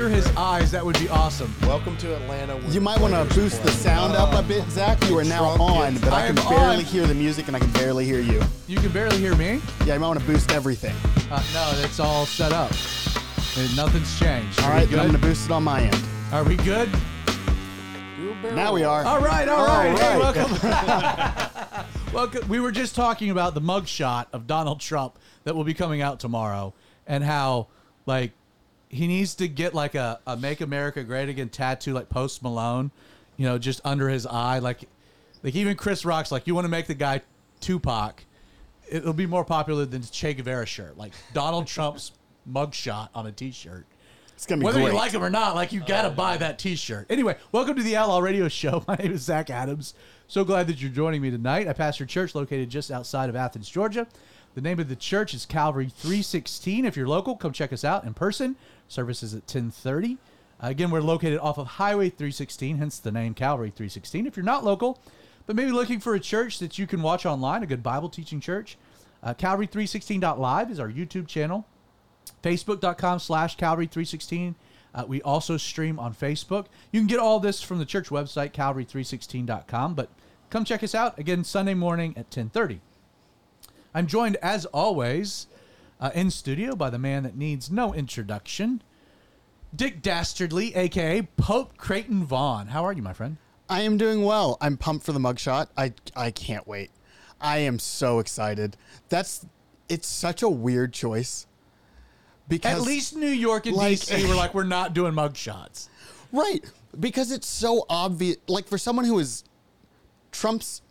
Under his eyes, that would be awesome. Welcome to Atlanta. where You might want to players boost the play. sound up a bit, Zach. You are now on, but I I can am barely on. hear the music and I can barely hear you. You can barely hear me. Yeah, you might want to boost everything. Uh, no, it's all set up. And nothing's changed. All Are right, we then I'm good? going to boost it on my end. Are we good? Do a barrel Now we are. All right, all right. All Hey, right. welcome. welcome. We were just talking about the mugshot of Donald Trump that will be coming out tomorrow, and how like he needs to get like a, a "Make America Great Again" tattoo, like Post Malone, you know, just under his eye. Like, like even Chris Rock's like, you want to make the guy Tupac. It'll be more popular than Che Guevara shirt, like Donald Trump's mugshot on a T-shirt. It's going to be cool. Whether great. you like him or not, like you gotta uh, buy that T-shirt. Anyway, welcome to the Outlaw Radio Show. My name is Zach Adams. So glad that you're joining me tonight. I pastor a church located just outside of Athens, Georgia. The name of the church is Calvary 316. If you're local, come check us out in person. Service is at 10:30. Uh, again, we're located off of Highway 316, hence the name Calvary 316. If you're not local, but maybe looking for a church that you can watch online, a good Bible teaching church, uh, Calvary316.live is our YouTube channel facebook.com slash calvary 316 uh, we also stream on facebook you can get all this from the church website calvary316.com but come check us out again sunday morning at 10.30 i'm joined as always uh, in studio by the man that needs no introduction dick dastardly aka pope creighton vaughn how are you my friend I am doing well. I'm pumped for the mugshot. I I can't wait. I am so excited. That's it's such a weird choice. Because at least new york and like- dc were like we're not doing mugshots. right because it's so obvious like for someone who is Trump's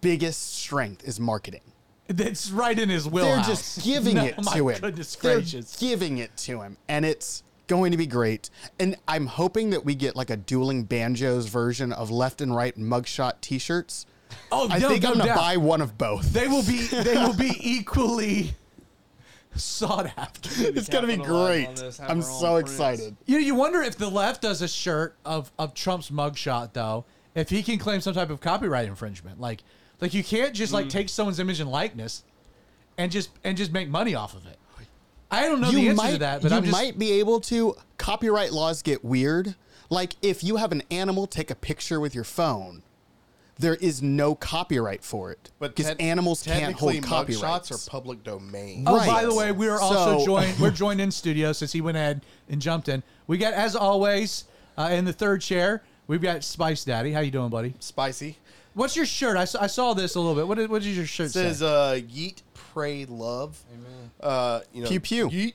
biggest strength is marketing. That's right in his will. They're just giving No, it my to him. goodness They're gracious giving it to him, and it's going to be great. And I'm hoping that we get like a dueling banjos version of left and right mugshot T-shirts. Oh, I no, think no I'm gonna doubt. buy one of both. They will be. They will be equally sought after. it's gonna be great. this, I'm so prints. excited. You know, you wonder if the left does a shirt of of Trump's mugshot though, if he can claim some type of copyright infringement. Like, like you can't just Mm. like take someone's image and likeness, and just and just make money off of it. I don't know the you answer might, to that, but you I'm just. might be able to. Copyright laws get weird. Like if you have an animal take a picture with your phone, there is no copyright for it But because te- animals can't hold technically, copyrights. mugshots are public domain. Oh, Right. by the way, we are also So- joined. We're joined in studio since he went ahead and jumped in. We got, as always, uh, in the third chair, we've got Spice Daddy. How you doing, buddy? Spicy. What's your shirt? I saw, I saw this a little bit. What, did, what does your shirt It says say? uh, "Yeet, pray, love." Amen. Uh, you know, Pew, pew. Yeet.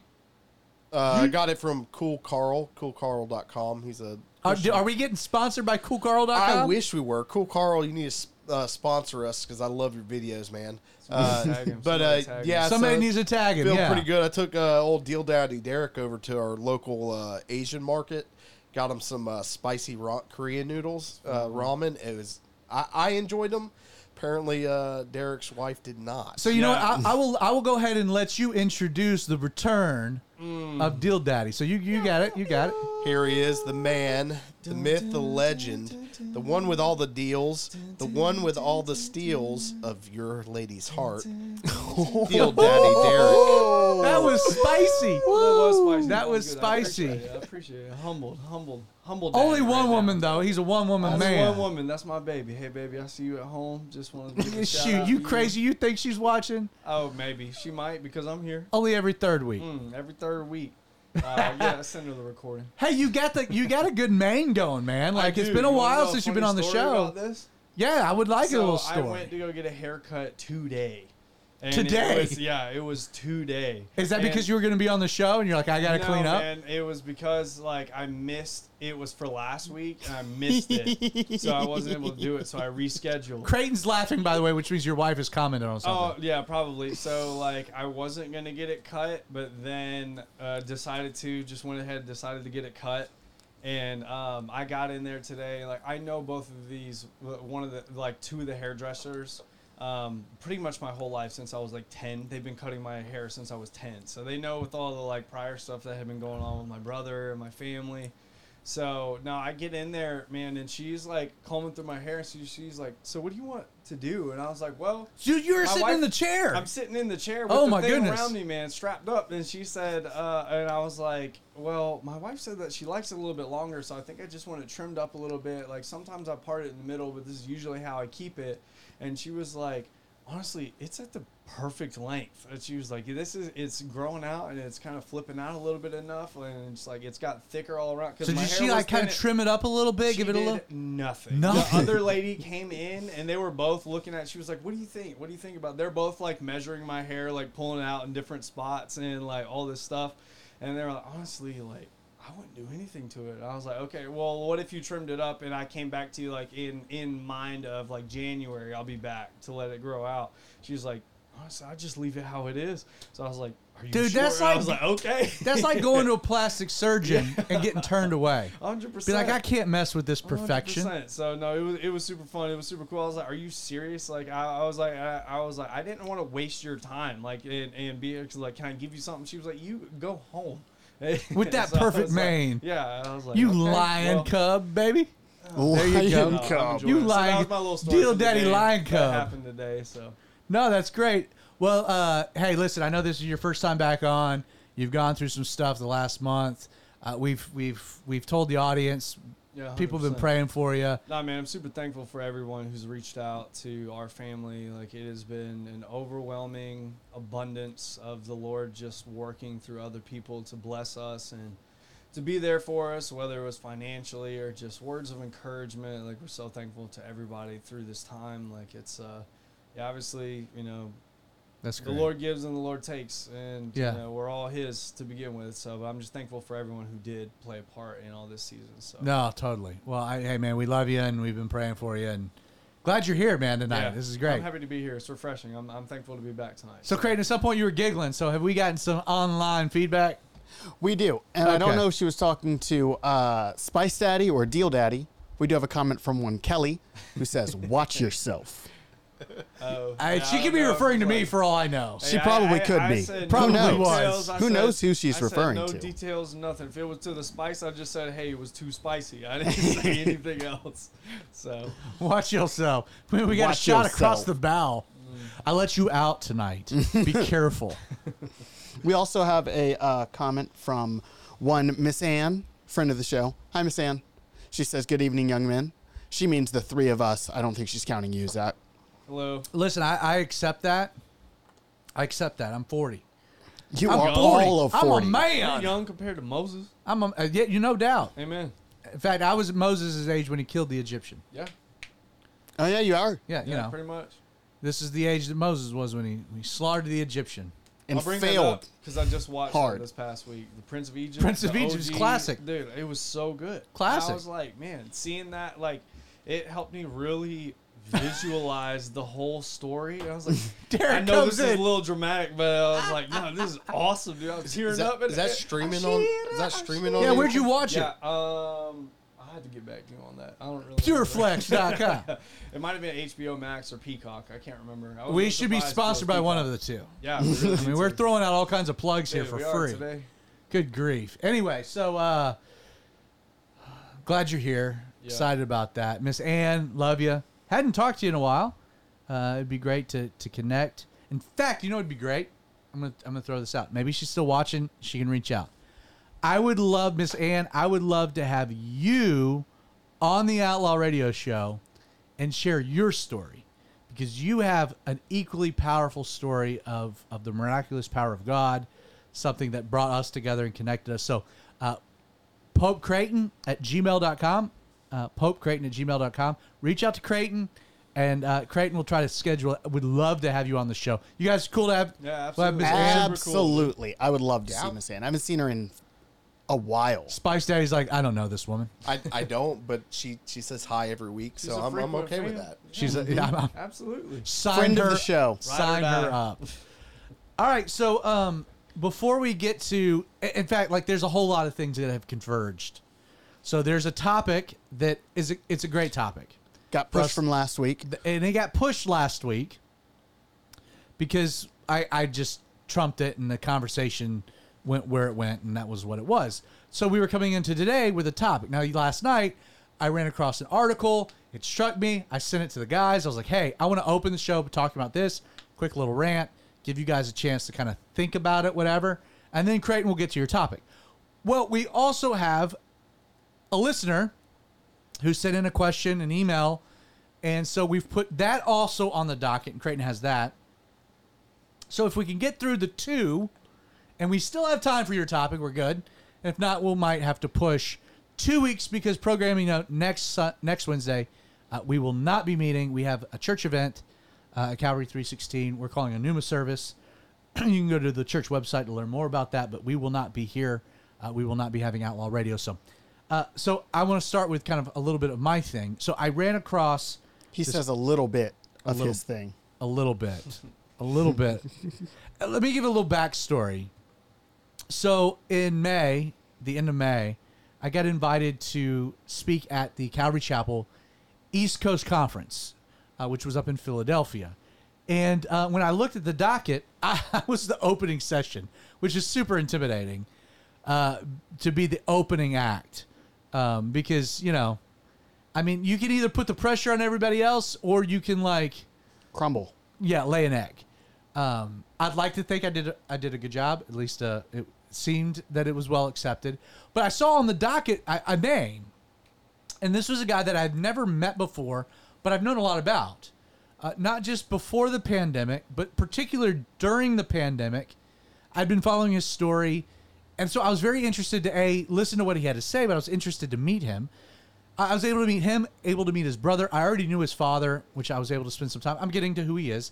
Uh, I got it from Cool Carl, coolcarl.com. He's a. Are, do- are we getting sponsored by CoolCarl.com? I wish we were. Cool Carl, you need to uh, sponsor us because I love your videos, man. Uh, but uh, yeah, Somebody so needs to tag him. feel yeah. pretty good. I took uh, old Deal Daddy Derek over to our local uh, Asian market. Got him some uh, spicy ra- Korean noodles, uh, Mm-hmm. ramen. It was I, I enjoyed them. Apparently, uh, Derek's wife did not. So you know what? I, I will. I will go ahead and let you introduce the return Mm. of Deal Daddy. So you you got it. You got it. Here he is, the man, the myth, the legend, the one with all the deals, the one with all the steals of your lady's heart. Deal Daddy Derek. That was spicy. That was spicy. That was good. I appreciate spicy. it. I appreciate it. Humbled, humbled, humbled. Only one right woman now. though. He's a one woman Only man. one woman. That's my baby. Hey, baby, I see you at home. Just want to a Shoot, you crazy? You think she's watching? Oh, maybe she might because I'm here. Only every third week. Mm, every third week. Uh, yeah, send her the recording. Hey, you got the you got a good main going, man. Like it's been a You while since you've been on the story show. Yeah, I would like a so little I went to go get a haircut today. And Today? It was, yeah, it was today. Is that And- because you were going to be on the show and you're like, I got to no, clean up? Man, it was because like I missed. It was for last week, and I missed it, so I wasn't able to do it. So I rescheduled. Creighton's laughing, by the way, which means your wife has commented on something. Oh yeah, probably. So like I wasn't gonna get it cut, but then uh, decided to. Just went ahead, and decided to get it cut, and um, I got in there today. Like I know both of these. One of the like two of the hairdressers. Um, pretty much my whole life since I was like ten. They've been cutting my hair since I was ten, so they know with all the like prior stuff that had been going on with my brother and my family. So now I get in there, man, and she's like combing through my hair. So she's like, "So what do you want to do?" And I was like, "Well, You, you were My sitting in the chair. I'm sitting in the chair with Oh, the my thing goodness. around me, man, strapped up." And she said, uh, and I was like, "Well, my wife said that she likes it a little bit longer, so I think I just want it trimmed up a little bit. Like sometimes I part it in the middle, but this is usually how I keep it." And she was like, "Honestly, it's at the perfect length." And she was like, "This is it's growing out and it's kind of flipping out a little bit enough, and it's like it's got thicker all around." so did she like kind of trim it up a little bit, give it a little? Nothing. Nothing. The other lady came in and they were both looking at. She was like, "What do you think? What do you think about?" They're both like measuring my hair, like pulling it out in different spots and like all this stuff. And they're like, honestly, like I wouldn't do anything to it. I was like, okay, well, what if you trimmed it up and I came back to you like in in mind of like January, I'll be back to let it grow out. She's was like, honestly, I just leave it how it is. So I was like, are you Dude, sure? that's And I like- was like, okay, That's like going to a plastic surgeon and getting turned away. hundred Be percent. like, I can't mess with this perfection. 100%. So no, it was it was super fun. It was super cool. I was like, "Are you serious?" Like I, I was like, I, I was like, I didn't want to waste your time. Like and, and be like, can I give you something? She was like, "You go home." With that So perfect was like- mane. yeah, I was like, You okay, lion well, cub, baby. There you go. cub. enjoying You it. So lion- was my little story deal daddy day lion that cub. happened today. So No, that's great. Well, uh, hey, listen, I know this is your first time back on. You've gone through some stuff the last month. Uh, we've we've we've told the audience. Yeah, People have been 100%. praying for you. Nah, man, I'm super thankful for everyone who's reached out to our family. Like, it has been an overwhelming abundance of the Lord just working through other people to bless us and to be there for us, whether it was financially or just words of encouragement. Like, we're so thankful to everybody through this time. Like, it's, uh, yeah, obviously, you know, That's the. Lord gives and the Lord takes, and Yeah. you know, we're all His to begin with. So I'm just thankful for everyone who did play a part in all this season. So No, totally. Well, I, hey man, we love you and we've been praying for you and glad you're here, man. Tonight, Yeah, this is great. I'm happy to be here. It's refreshing. I'm, I'm thankful to be back tonight. So, Creighton, at some point you were giggling. So, have we gotten some online feedback? We do. And I don't know if she was talking to uh, Spice Daddy or Deal Daddy. We do have a comment from one Kelly who says, Watch yourself. Oh, I, she could be referring to me for all I know. She I- probably I- could I be. said Probably no was. details. Who said- knows who she's I said referring no to. details, nothing. If it was to the spice, I just said, hey, it was too spicy. I didn't say anything else. So, Watch yourself. We, we got a Watch shot across yourself. the bow. I let you out tonight. Be careful. We also have a uh, comment from one Miss Ann, friend of the show. Hi, Miss Ann. She says, Good evening, young men. She means the three of us. I don't think she's counting you, Zach. Hello. Listen, I, I accept that. I accept that. I'm 40. You I'm are 40. all of 40. I'm a You're man. young compared to Moses. I'm a, uh, yeah, you no doubt. Amen. In fact, I was at Moses' age when he killed the Egyptian. Yeah. Oh, yeah, you are. Yeah, you yeah, know, pretty much. this is the age that Moses was when he, when he slaughtered the Egyptian. And I'll bring failed. because I just watched hard. this past week. The Prince of Egypt. Prince of the Egypt is classic. dude. It was so good. Classic. I was like, man, seeing that, like, it helped me really visualize the whole story. And I was like, Derek I know comes this is a little dramatic, but I was like, no, this is awesome, dude. I was tearing Is that, up. and is that streaming on? Is that streaming on? Yeah, where'd you watch Yeah. it? Um, I had to get back to you on that. I don't really. remember. PureFlix.com. It might have been HBO Max or Peacock. I can't remember. I we should be surprised if it was sponsored by one of the two. Yeah, really I mean, we're throwing out all kinds of plugs here Dude, for free. today. Good grief. Anyway, so uh glad you're here. Yeah. Excited about that. Miss Ann, love you. Hadn't talked to you in a while. Uh, it'd be great to to connect. In fact, you know it'd be great. I'm gonna I'm gonna throw this out. Maybe she's still watching. She can reach out. I would love Miss Ann. I would love to have you on the Outlaw Radio Show and share your story because you have an equally powerful story of of the miraculous power of God, something that brought us together and connected us. So, uh, Pope Creighton at gmail.com. Uh, Pope Creighton at gmail.com. Reach out to Creighton, and uh, Creighton will try to schedule it. Would love to have you on the show. You guys cool to have? Yeah, we'll have absolutely. Miss Ann. Super cool. Absolutely. I would love to see Miss Ann. I haven't seen her in a while. Spice Daddy's like, I don't know this woman. I, I don't, but she she says hi every week, She's so a I'm, I'm okay with fan. that. She's a, yeah, I'm- I'm- Absolutely. sign Friend her, of the show. Sign her up. All right, so um, before we get to, in fact, like there's a whole lot of things that have converged. So there's a topic that is a, it's a great topic, Got Plus- pushed from last week. and it got pushed last week because I I just trumped it and the conversation went where it went, and that was what it was. So we were coming into today with a topic. Now, last night I ran across an article. It struck me. I sent it to the guys. I was like, "Hey, I want to open the show talking about this. Quick little rant. Give you guys a chance to kind of think about it, whatever." And then Creighton will get to your topic. Well, we also have a listener who sent in a question, an email, and so we've put that also on the docket, and Creighton has that. So if we can get through the two, and we still have time for your topic, we're good. If not, we might have to push two weeks because programming out next next Wednesday, uh, we will not be meeting. We have a church event uh, at Calvary 316. We're calling a Pneuma service. you can go to the church website to learn more about that, but we will not be here. Uh, we will not be having Outlaw Radio. So, uh, so I want to start with kind of a little bit of my thing. So I ran across He says a little bit of little- his thing. a little bit, a little bit. Uh, Let me give a little backstory. So in May, the end of May, I got invited to speak at the Calvary Chapel East Coast Conference, uh, which was up in Philadelphia. And uh, when I looked at the docket, I, was the opening session, which is super intimidating uh, to be the opening act. Um, because, you know, I mean, you can either put the pressure on everybody else or you can, like, Crumble. yeah, lay an egg. Um, I'd like to think I did a, I did a good job. At least uh, it seemed that it was well accepted. But I saw on the docket a, a name, and this was a guy that I'd never met before, but I've known a lot about. Uh, not just before the pandemic, but particular during the pandemic. I'd been following his story, and so I was very interested to a listen to what he had to say, but I was interested to meet him. I was able to meet him, able to meet his brother. I already knew his father, which I was able to spend some time. I'm getting to who he is.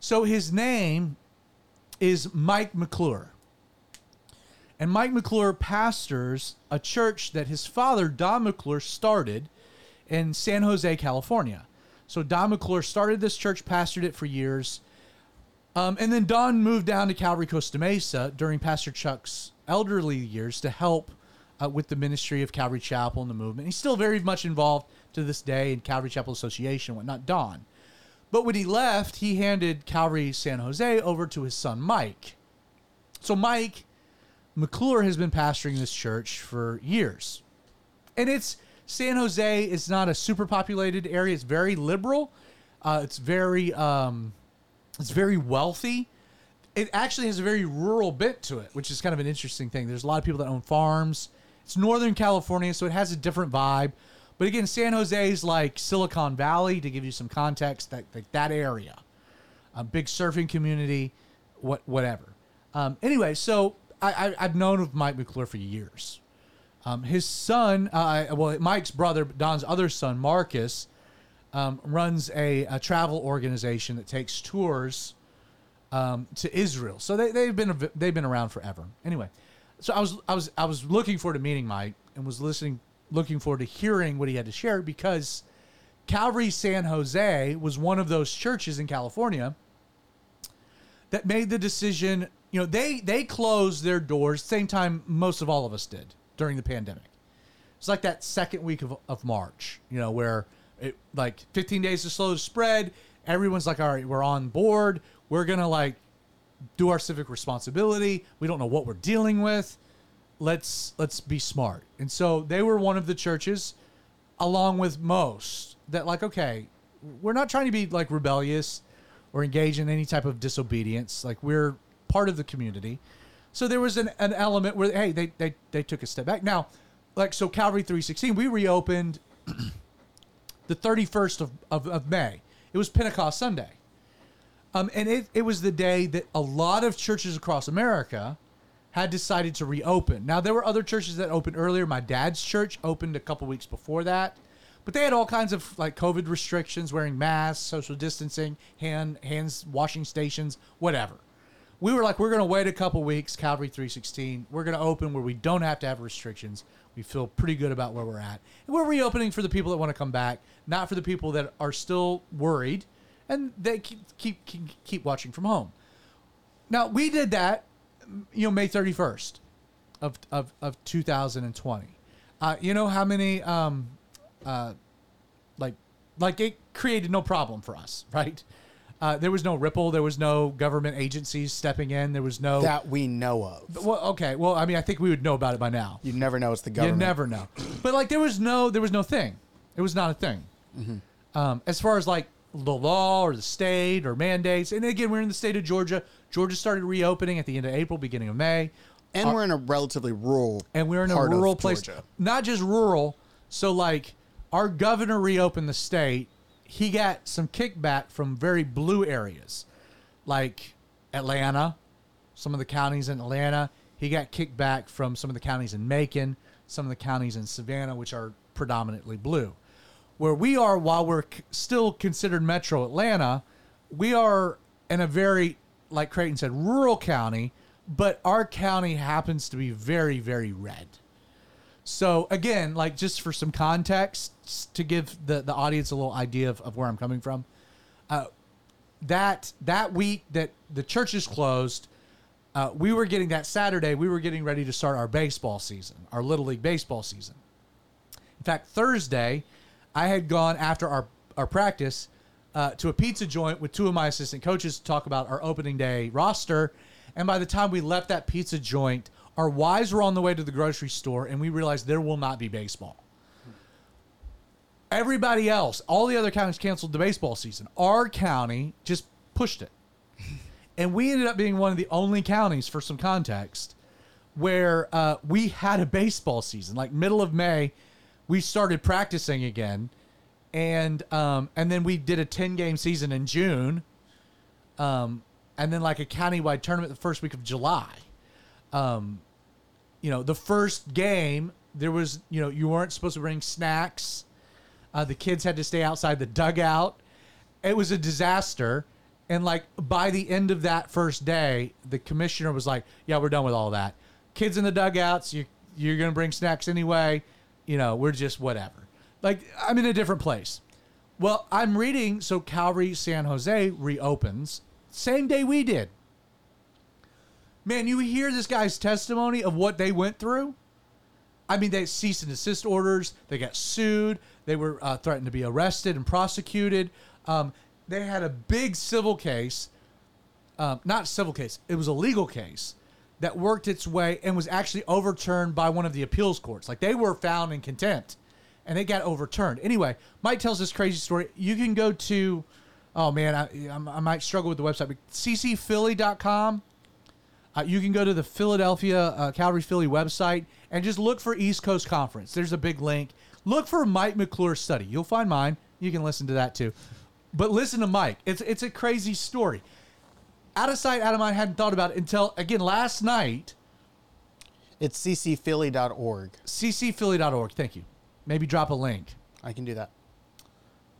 So his name is Mike McClure. And Mike McClure pastors a church that his father, Don McClure, started in San Jose, California. So Don McClure started this church, pastored it for years. Um, and then Don moved down to Calvary Costa Mesa during Pastor Chuck's elderly years to help uh, with the ministry of Calvary Chapel and the movement. He's still very much involved to this day in Calvary Chapel Association and whatnot, Don. But when he left, he handed Calvary San Jose over to his son Mike. So Mike McClure has been pastoring this church for years. And it's San Jose is not a super populated area. It's very liberal. Uh, it's very um, it's very wealthy. It actually has a very rural bit to it, which is kind of an interesting thing. There's a lot of people that own farms. It's Northern California, so it has a different vibe. But again, San Jose is like Silicon Valley to give you some context. That like that area, a big surfing community, what whatever. Um, anyway, so I, I've known of Mike McClure for years. Um, his son, uh, well, Mike's brother, Don's other son, Marcus, um, runs a, a travel organization that takes tours um, to Israel. So they, they've been they've been around forever. Anyway, so I was I was I was looking forward to meeting Mike and was listening, looking forward to hearing what he had to share because Calvary San Jose was one of those churches in California that made the decision. You know, they they closed their doors same time most of all of us did during the pandemic. It's like that second week of, of March, you know, where it like 15 days to slow spread. Everyone's like, all right, we're on board. We're gonna like do our civic responsibility. We don't know what we're dealing with. Let's let's be smart. And so they were one of the churches, along with most, that like, okay, we're not trying to be like rebellious or engage in any type of disobedience. Like we're part of the community. So there was an, an element where hey, they, they they took a step back. Now, like so Calvary 316, we reopened the 31st of, of, of May. It was Pentecost Sunday. Um, and it, it was the day that a lot of churches across America had decided to reopen. Now, there were other churches that opened earlier. My dad's church opened a couple weeks before that. But they had all kinds of like COVID restrictions, wearing masks, social distancing, hand hands washing stations, whatever. We were like, we're going to wait a couple weeks, Calvary 316. We're going to open where we don't have to have restrictions. We feel pretty good about where we're at. And we're reopening for the people that want to come back, not for the people that are still worried and they keep keep keep, keep watching from home. Now, we did that, you know, May 31st of of, of 2020. Uh, you know how many um uh like like it created no problem for us, right? Uh, there was no ripple. There was no government agencies stepping in. There was no. That we know of. well, okay. Well, I mean, I think we would know about it by now. You never know it's the government. You never know. But like, there was no, there was no thing. It was not a thing. Um, as far as like the law or the state or mandates, and again, we're in the state of Georgia. Georgia started reopening at the end of April, beginning of May, And we're in a relatively rural and we're in a rural place. Georgia. Not just rural. So like, our governor reopened the state. He got some kickback from very blue areas, like Atlanta, some of the counties in Atlanta. He got kickback from some of the counties in Macon, some of the counties in Savannah, which are predominantly blue. Where we are, while we're c- still considered metro Atlanta, we are in a very, like Creighton said, rural county, but our county happens to be very, very red. So again, like just for some context to give the, the audience a little idea of, of where I'm coming from, uh, that that week that the church is closed, uh, we were getting that Saturday. We were getting ready to start our baseball season, our little league baseball season. In fact, Thursday, I had gone after our our practice uh, to a pizza joint with two of my assistant coaches to talk about our opening day roster. And by the time we left that pizza joint, our wives were on the way to the grocery store, and we realized there will not be baseball. Everybody else, all the other counties canceled the baseball season. Our county just pushed it. And we ended up being one of the only counties, for some context, where uh, we had a baseball season. Like middle of May, we started practicing again, and um, and then we did a ten game season in June, um, and then like a countywide tournament the first week of July. Um, you know, the first game there was you know you weren't supposed to bring snacks. Uh, the kids had to stay outside the dugout. It was a disaster. And like by the end of that first day, the commissioner was like, "Yeah, we're done with all that. Kids in the dugouts. You you're gonna bring snacks anyway. You know, we're just whatever. Like I'm in a different place. Well, I'm reading. So Calvary San Jose reopens same day we did. Man, you hear this guy's testimony of what they went through. I mean, they cease and desist orders. They got sued. They were uh, threatened to be arrested and prosecuted. Um, they had a big civil case, um, not civil case. It was a legal case that worked its way and was actually overturned by one of the appeals courts. Like they were found in contempt, and they got overturned. Anyway, Mike tells this crazy story. You can go to, oh man, I, I'm- I might struggle with the website, but ccphilly.com. Uh, you can go to the Philadelphia uh, Calvary Philly website and just look for East Coast Conference. There's a big link. Look for Mike McClure's study. You'll find mine. You can listen to that too. But listen to Mike. It's it's a crazy story. Out of sight, out of mind. Hadn't thought about it until again last night. It's ccphilly.org. ccphilly.org. Thank you. Maybe drop a link. I can do that.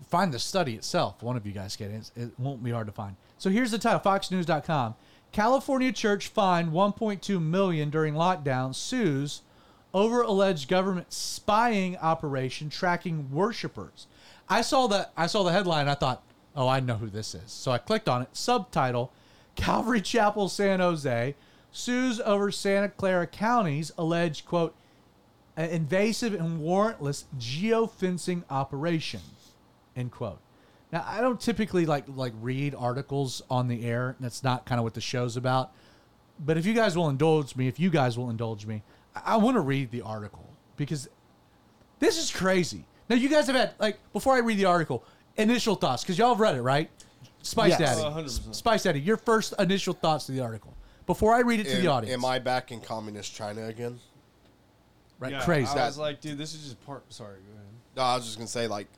find the study itself. One of you guys get it. It won't be hard to find. So here's the title: FoxNews.com. California church fined 1.2 million during lockdown. Sues over alleged government spying operation tracking worshipers. I saw that. I saw the headline. I thought, oh, I know who this is. So I clicked on it. Subtitle: Calvary Chapel, San Jose sues over Santa Clara County's alleged quote invasive and warrantless geofencing operation end quote. Now i don't typically like like read articles on the air. That's not kind of what the show's about. But if you guys will indulge me if you guys will indulge me i, I want to read the article because this is crazy. Now you guys have had like before i read the article initial thoughts because y'all have read it right spice Yes. daddy Oh, 100%. spice daddy your first initial thoughts to the article before i read it to the Am- audience Am I back in communist China again? right Yeah, crazy I was like, dude, this is just part. Sorry, go ahead. No, I was just gonna say like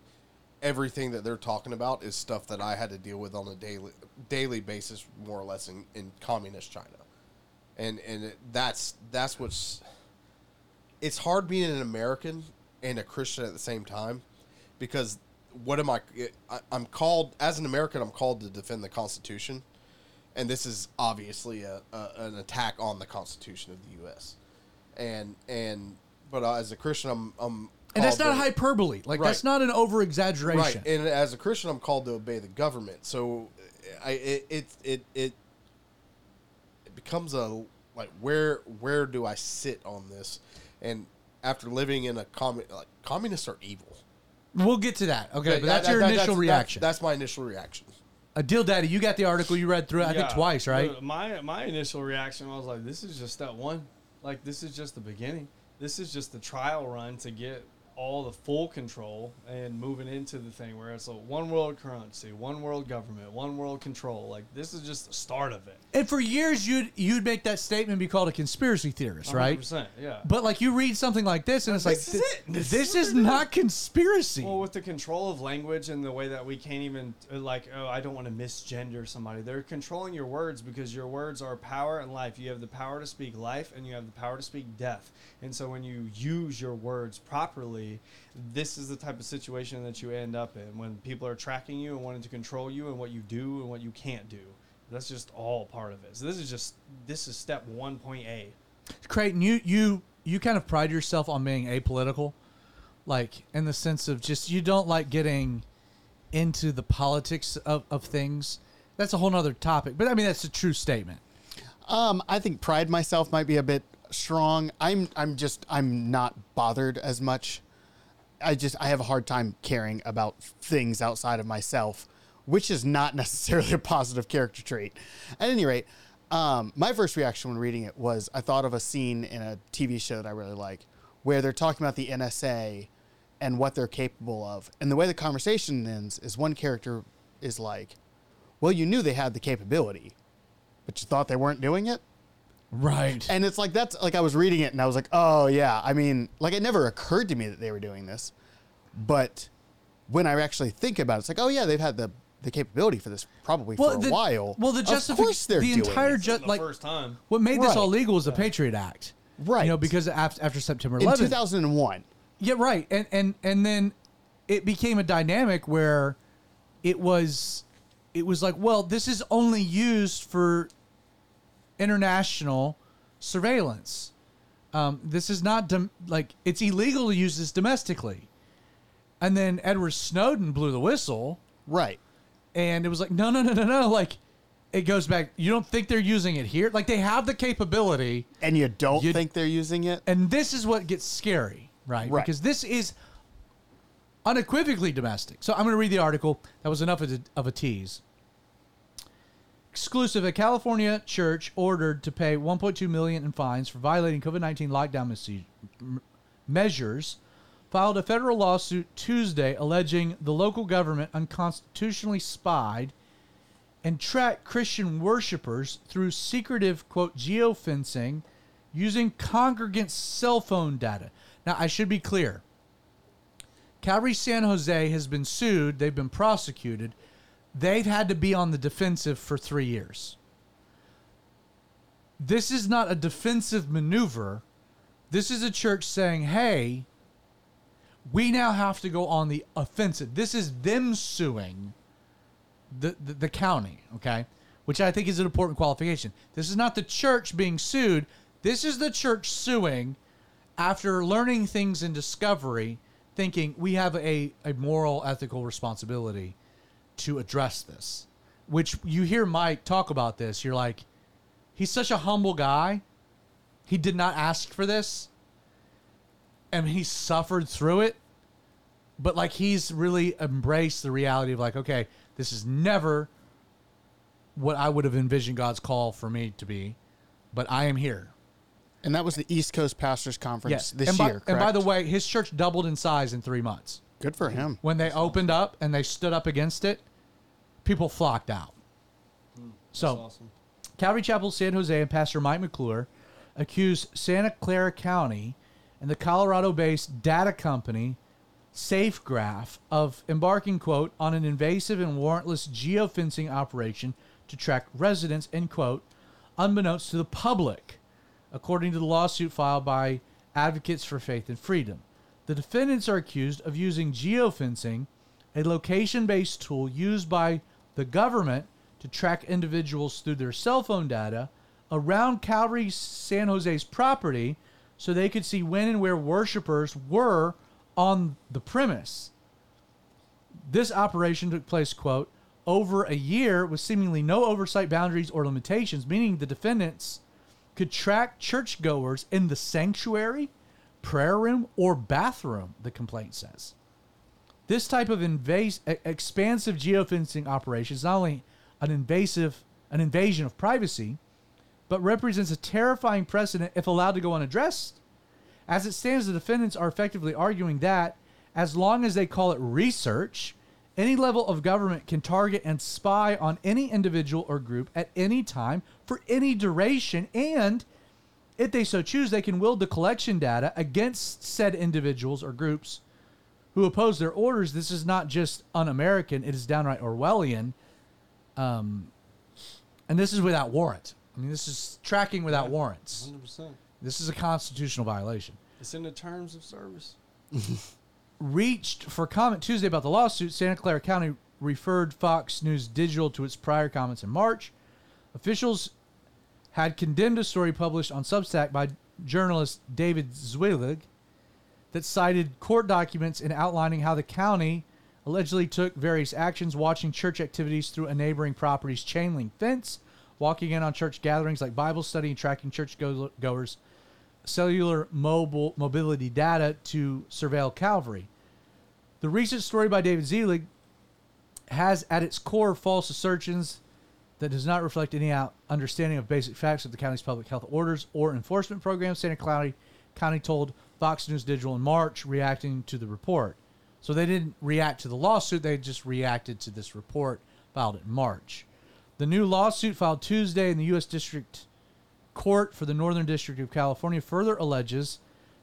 everything that they're talking about is stuff that I had to deal with on a daily daily basis, more or less in, in communist China, and and it, that's that's what's. It's hard being an American and a Christian at the same time, because what am I? I I'm called as an American. I'm called to defend the Constitution, and this is obviously a, a an attack on the Constitution of the U.S. And and but uh, as a Christian, I'm I'm and that's not to- hyperbole like Right. that's not an over exaggeration Right, and as a Christian, I'm called to obey the government. So, I it it it it, it becomes a like where where do I sit on this? And after living in a commun like communists are evil. We'll get to that. Okay, That- but that's that- your that- initial that's- reaction. That's, my initial reaction. uh, Deal Daddy, you got the article. You read through it, I think Yeah. twice, right? My my initial reaction was like, this is just step one. Like this is just the beginning. This is just the trial run to get all the full control and moving into the thing where it's a one world currency, one world government, one world control. Like this is just the start of it. And for years, you'd you'd make that statement be called a conspiracy theorist, right? 100%, Yeah. But like you read something like this, and it's This like is it. This this is is not conspiracy. Well, with the control of language and the way that we can't even uh, like, oh, I don't want to misgender somebody. They're controlling your words because your words are power and life. You have the power to speak life and you have the power to speak death. And so when you use your words properly, this is the type of situation that you end up in when people are tracking you and wanting to control you and what you do and what you can't do. That's just all part of it. So this is just this is step one point A. Creighton, you you you kind of pride yourself on being apolitical, like in the sense of just you don't like getting into the politics of, of things. That's a whole nother topic, but I mean that's a true statement. Um, I think pride myself might be a bit strong. I'm I'm just I'm not bothered as much. I just I have a hard time caring about things outside of myself, which is not necessarily a positive character trait. At any rate, um, my first reaction when reading it was I thought of a scene in a TV show that I really like, where they're talking about the NSA and what they're capable of, and the way the conversation ends is one character is like, "Well, you knew they had the capability." but you thought they weren't doing it. Right. And it's like that's like I was reading it and I was like, oh yeah. I mean, like it never occurred to me that they were doing this, but when I actually think about it, it's like, oh yeah, they've had the the capability for this probably for a while. Well, the justification, the doing entire ju- the like first time. what made this all legal was the Patriot Act, Right. You know, because after, after September in 2001. Yeah, right. And and and then it became a dynamic where it was it was like, well, this is only used for international surveillance. Um, this is not dom- like it's illegal to use this domestically. And then Edward Snowden blew the whistle, Right. and it was like, no, no, no, no, no. Like, it goes back. You don't think they're using it here? Like, they have the capability. And you don't You- think they're using it? And this is what gets scary, right? Right. Because this is unequivocally domestic. So I'm going to read the article. That was enough of a, of a tease. Exclusive: A California church ordered to pay 1.2 million in fines for violating COVID-19 lockdown measures. Filed a federal lawsuit Tuesday alleging the local government unconstitutionally spied and tracked Christian worshippers through secretive, quote, geofencing using congregant cell phone data. Now, I should be clear. Calvary San Jose has been sued, they've been prosecuted. They've had to be on the defensive for three years. This is not a defensive maneuver. This is a church saying, hey, we now have to go on the offensive. This is them suing the, the, the county, okay? Which I think is an important qualification. This is not the church being sued. This is the church suing after learning things in discovery, thinking we have a, a moral, ethical responsibility to address this. Which you hear Mike talk about this, you're like, he's such a humble guy. He did not ask for this. And he suffered through it but like he's really embraced the reality of like okay this is never what i would have envisioned god's call for me to be but i am here And that was the East Coast Pastors Conference yes this and by, year. and by the way his church doubled in size in three months good for him. when they opened up and they stood up against it people flocked out hmm, so awesome. Calvary Chapel San Jose and Pastor Mike McClure accused Santa Clara County and the Colorado based data company SafeGraph of embarking, quote, on an invasive and warrantless geofencing operation to track residents, end quote, unbeknownst to the public, according to the lawsuit filed by Advocates for Faith and Freedom. The defendants are accused of using geofencing, a location based tool used by the government to track individuals through their cell phone data around Calvary San Jose's property so they could see when and where worshipers were on the premise. This operation took place, quote, over a year with seemingly no oversight boundaries or limitations, meaning the defendants could track churchgoers in the sanctuary, prayer room, or bathroom, the complaint says. This type of invas- expansive geofencing operation is not only an invasive, an invasion of privacy, but represents a terrifying precedent if allowed to go unaddressed. As it stands, the defendants are effectively arguing that, as long as they call it research, any level of government can target and spy on any individual or group at any time for any duration, and if they so choose, they can wield the collection data against said individuals or groups who oppose their orders. This is not just un American, it is downright Orwellian. Um, and this is without warrant. I mean, this is tracking without warrants. 100%. This is a constitutional violation. It's in the terms of service. reached for comment Tuesday about the lawsuit, Santa Clara County referred Fox News Digital to its prior comments in March. Officials had condemned a story published on Substack by journalist David Zweig that cited court documents in outlining how the county allegedly took various actions watching church activities through a neighboring property's chain link fence, walking in on church gatherings like Bible study and tracking church go- goers cellular mobile mobility data to surveil Calvary. The recent story by David Zweig has at its core false assertions that does not reflect any understanding of basic facts of the county's public health orders or enforcement program. Santa Clara County told Fox News Digital in March, reacting to the report. So they didn't react to the lawsuit; they just reacted to this report filed in March. The new lawsuit filed Tuesday in the U.S. District Court for the Northern District of California further alleges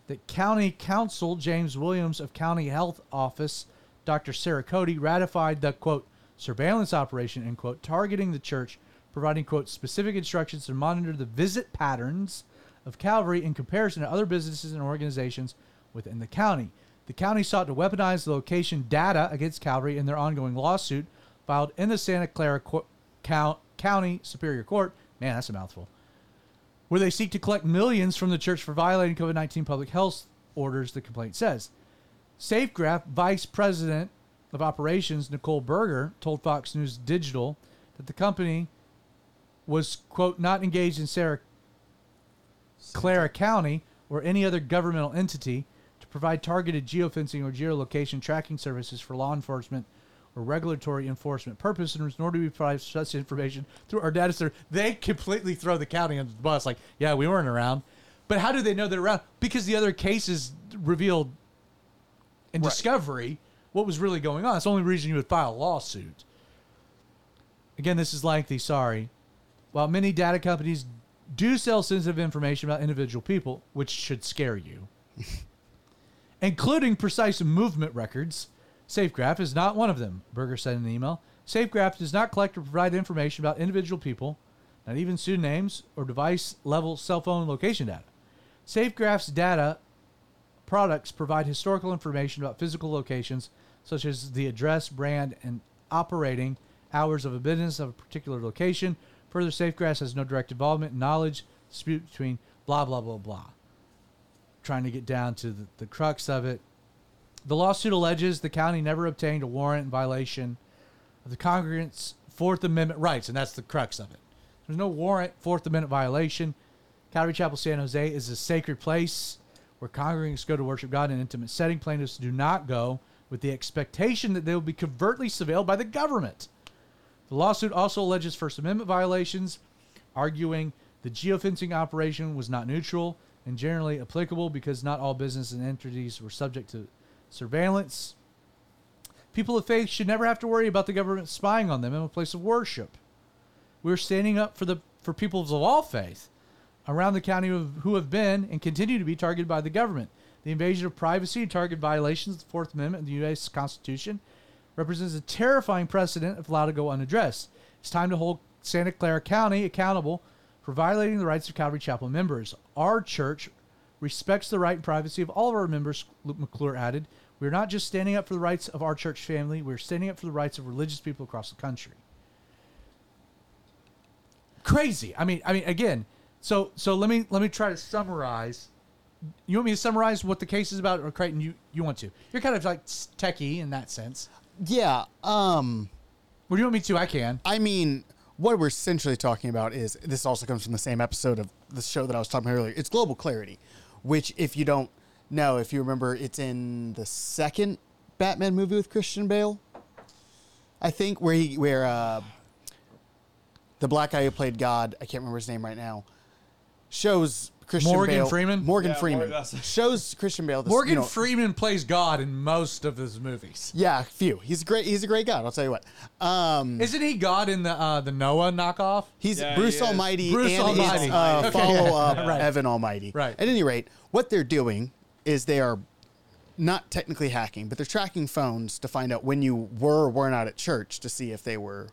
that County Counsel James Williams of County Health Office, Dr. Sara Cody, ratified the quote surveillance operation end quote targeting the church, providing quote specific instructions to monitor the visit patterns of Calvary in comparison to other businesses and organizations within the county. The county sought to weaponize the location data against Calvary in their ongoing lawsuit filed in the Santa Clara Co- Count- County Superior Court. Man, that's a mouthful where they seek to collect millions from the church for violating COVID 19 public health orders, the complaint says. SafeGraph Vice President of Operations Nicole Berger told Fox News Digital that the company was, quote, not engaged in Sarah Clara County or any other governmental entity to provide targeted geofencing or geolocation tracking services for law enforcement or regulatory enforcement purposes, nor do we provide such information through our data center. They completely throw the county under the bus, like, yeah, we weren't around. But how do they know they're around? Because the other cases revealed in Right. discovery what was really going on. It's the only reason you would file a lawsuit. Again, this is lengthy, sorry. While many data companies do sell sensitive information about individual people, which should scare you, including precise movement records, SafeGraph is not one of them, Berger said in an email. SafeGraph does not collect or provide information about individual people, not even pseudonyms or device level cell phone location data. SafeGraph's data products provide historical information about physical locations, such as the address, brand, and operating hours of a business of a particular location. Further, SafeGraphs has no direct involvement, knowledge, dispute between blah, blah, blah, blah. Trying to get down to the, the crux of it. The lawsuit alleges the county never obtained a warrant in violation of the congregants' Fourth Amendment rights, and that's the crux of it. There's no warrant, Fourth Amendment violation. Calvary Chapel San Jose is a sacred place where congregants go to worship God in an intimate setting. Plaintiffs do not go with the expectation that they will be covertly surveilled by the government. The lawsuit also alleges First Amendment violations, arguing the geofencing operation was not neutral and generally applicable because not all businesses and entities were subject to surveillance. People of faith should never have to worry about the government spying on them in a place of worship. We're standing up for the for peoples of all faith around the county who have, been and continue to be targeted by the government. The invasion of privacy and target violations of the Fourth Amendment of the U.S. Constitution represents a terrifying precedent if allowed to go unaddressed. It's time to hold Santa Clara County accountable for violating the rights of Calvary Chapel members. Our church respects the right and privacy of all of our members, Luke McClure added. We're not just standing up for the rights of our church family, we're standing up for the rights of religious people across the country. Crazy. I mean, I mean again, so so let me let me try to summarize. You want me to summarize what the case is about, or Creighton? You you want to? You're kind of like techie in that sense. Yeah. Um. What do you want me to? I can. I mean, what we're essentially talking about is this also comes from the same episode of the show that I was talking about earlier. It's global clarity, which, if you don't know, if you remember, it's in the second Batman movie with Christian Bale? I think where he where uh, the black guy who played God, I can't remember his name right now, shows Christian Morgan Bale. Freeman? Morgan Yeah, Freeman Morgan- that's- shows Christian Bale. This, Morgan you know, Freeman plays God in most of his movies. Yeah, few. He's great. He's a great God. I'll tell you what. Um, Isn't he God in the uh, the Noah knockoff? He's Yeah, Bruce he is. Almighty Bruce and Almighty. It's, uh, Okay, follow yeah, up right. Evan Almighty. Right. At any rate, what they're doing is they are not technically hacking, but they're tracking phones to find out when you were or were not at church to see if they were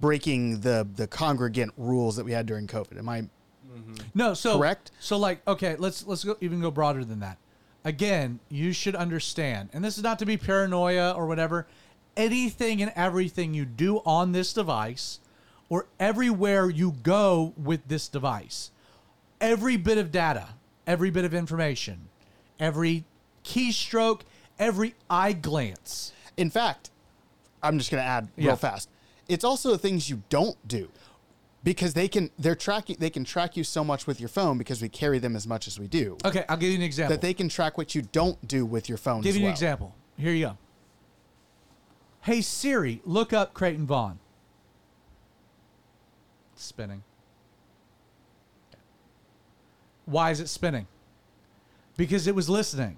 breaking the the congregant rules that we had during COVID. Am I? Mm-hmm. No, so Correct? So like, okay, let's let's go even go broader than that. Again, you should understand, and this is not to be paranoia or whatever. Anything and everything you do on this device, or everywhere you go with this device, every bit of data, every bit of information, every keystroke, every eye glance. In fact, I'm just going to add Yeah. real fast. It's also the things you don't do because they can they're tracking they can track you so much with your phone because we carry them as much as we do. Okay, I'll give you an example. that they can track what you don't do with your phone. Give you an example. Here you go. Hey Siri, look up Creighton Vaughn. Spinning. Why is it spinning? Because it was listening.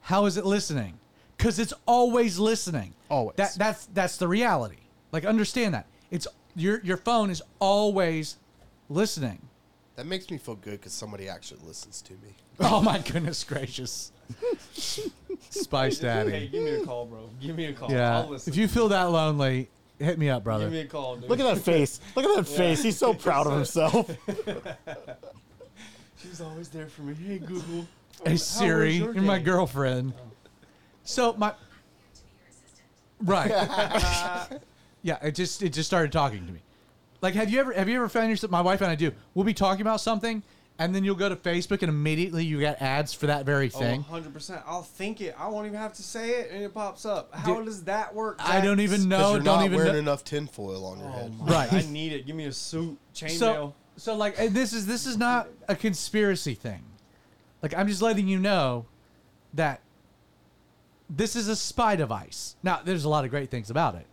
How is it listening? Because it's always listening. Always. That that's that's the reality. Like understand that. It's your your phone is always listening. That makes me feel good because somebody actually listens to me. Oh my goodness gracious. Spice Daddy. Hey, give me a call, bro. Give me a call. Yeah. I'll listen. If you feel that lonely, hit me up, brother. give me a call, dude. Look at that face. Look at that face. He's so proud of himself. She's always there for me. Hey, Google. hey Siri, your you're my day? girlfriend. Oh. So my right. Yeah, it just it just started talking to me. Like, have you ever have you ever found yourself? My wife and I do. We'll be talking about something, and then you'll go to Facebook, and immediately you get ads for that very Oh, thing. 100%. I'll think it. I won't even have to say it, and it pops up. How Dude, does that work? I don't even Because know. you're Don't not even wearing know. enough tinfoil on your Oh head. my, Right. I need it. Give me a suit. Chainmail. so so like and this is this is not a conspiracy thing like i'm just letting you know that this is a spy device now there's a lot of great things about it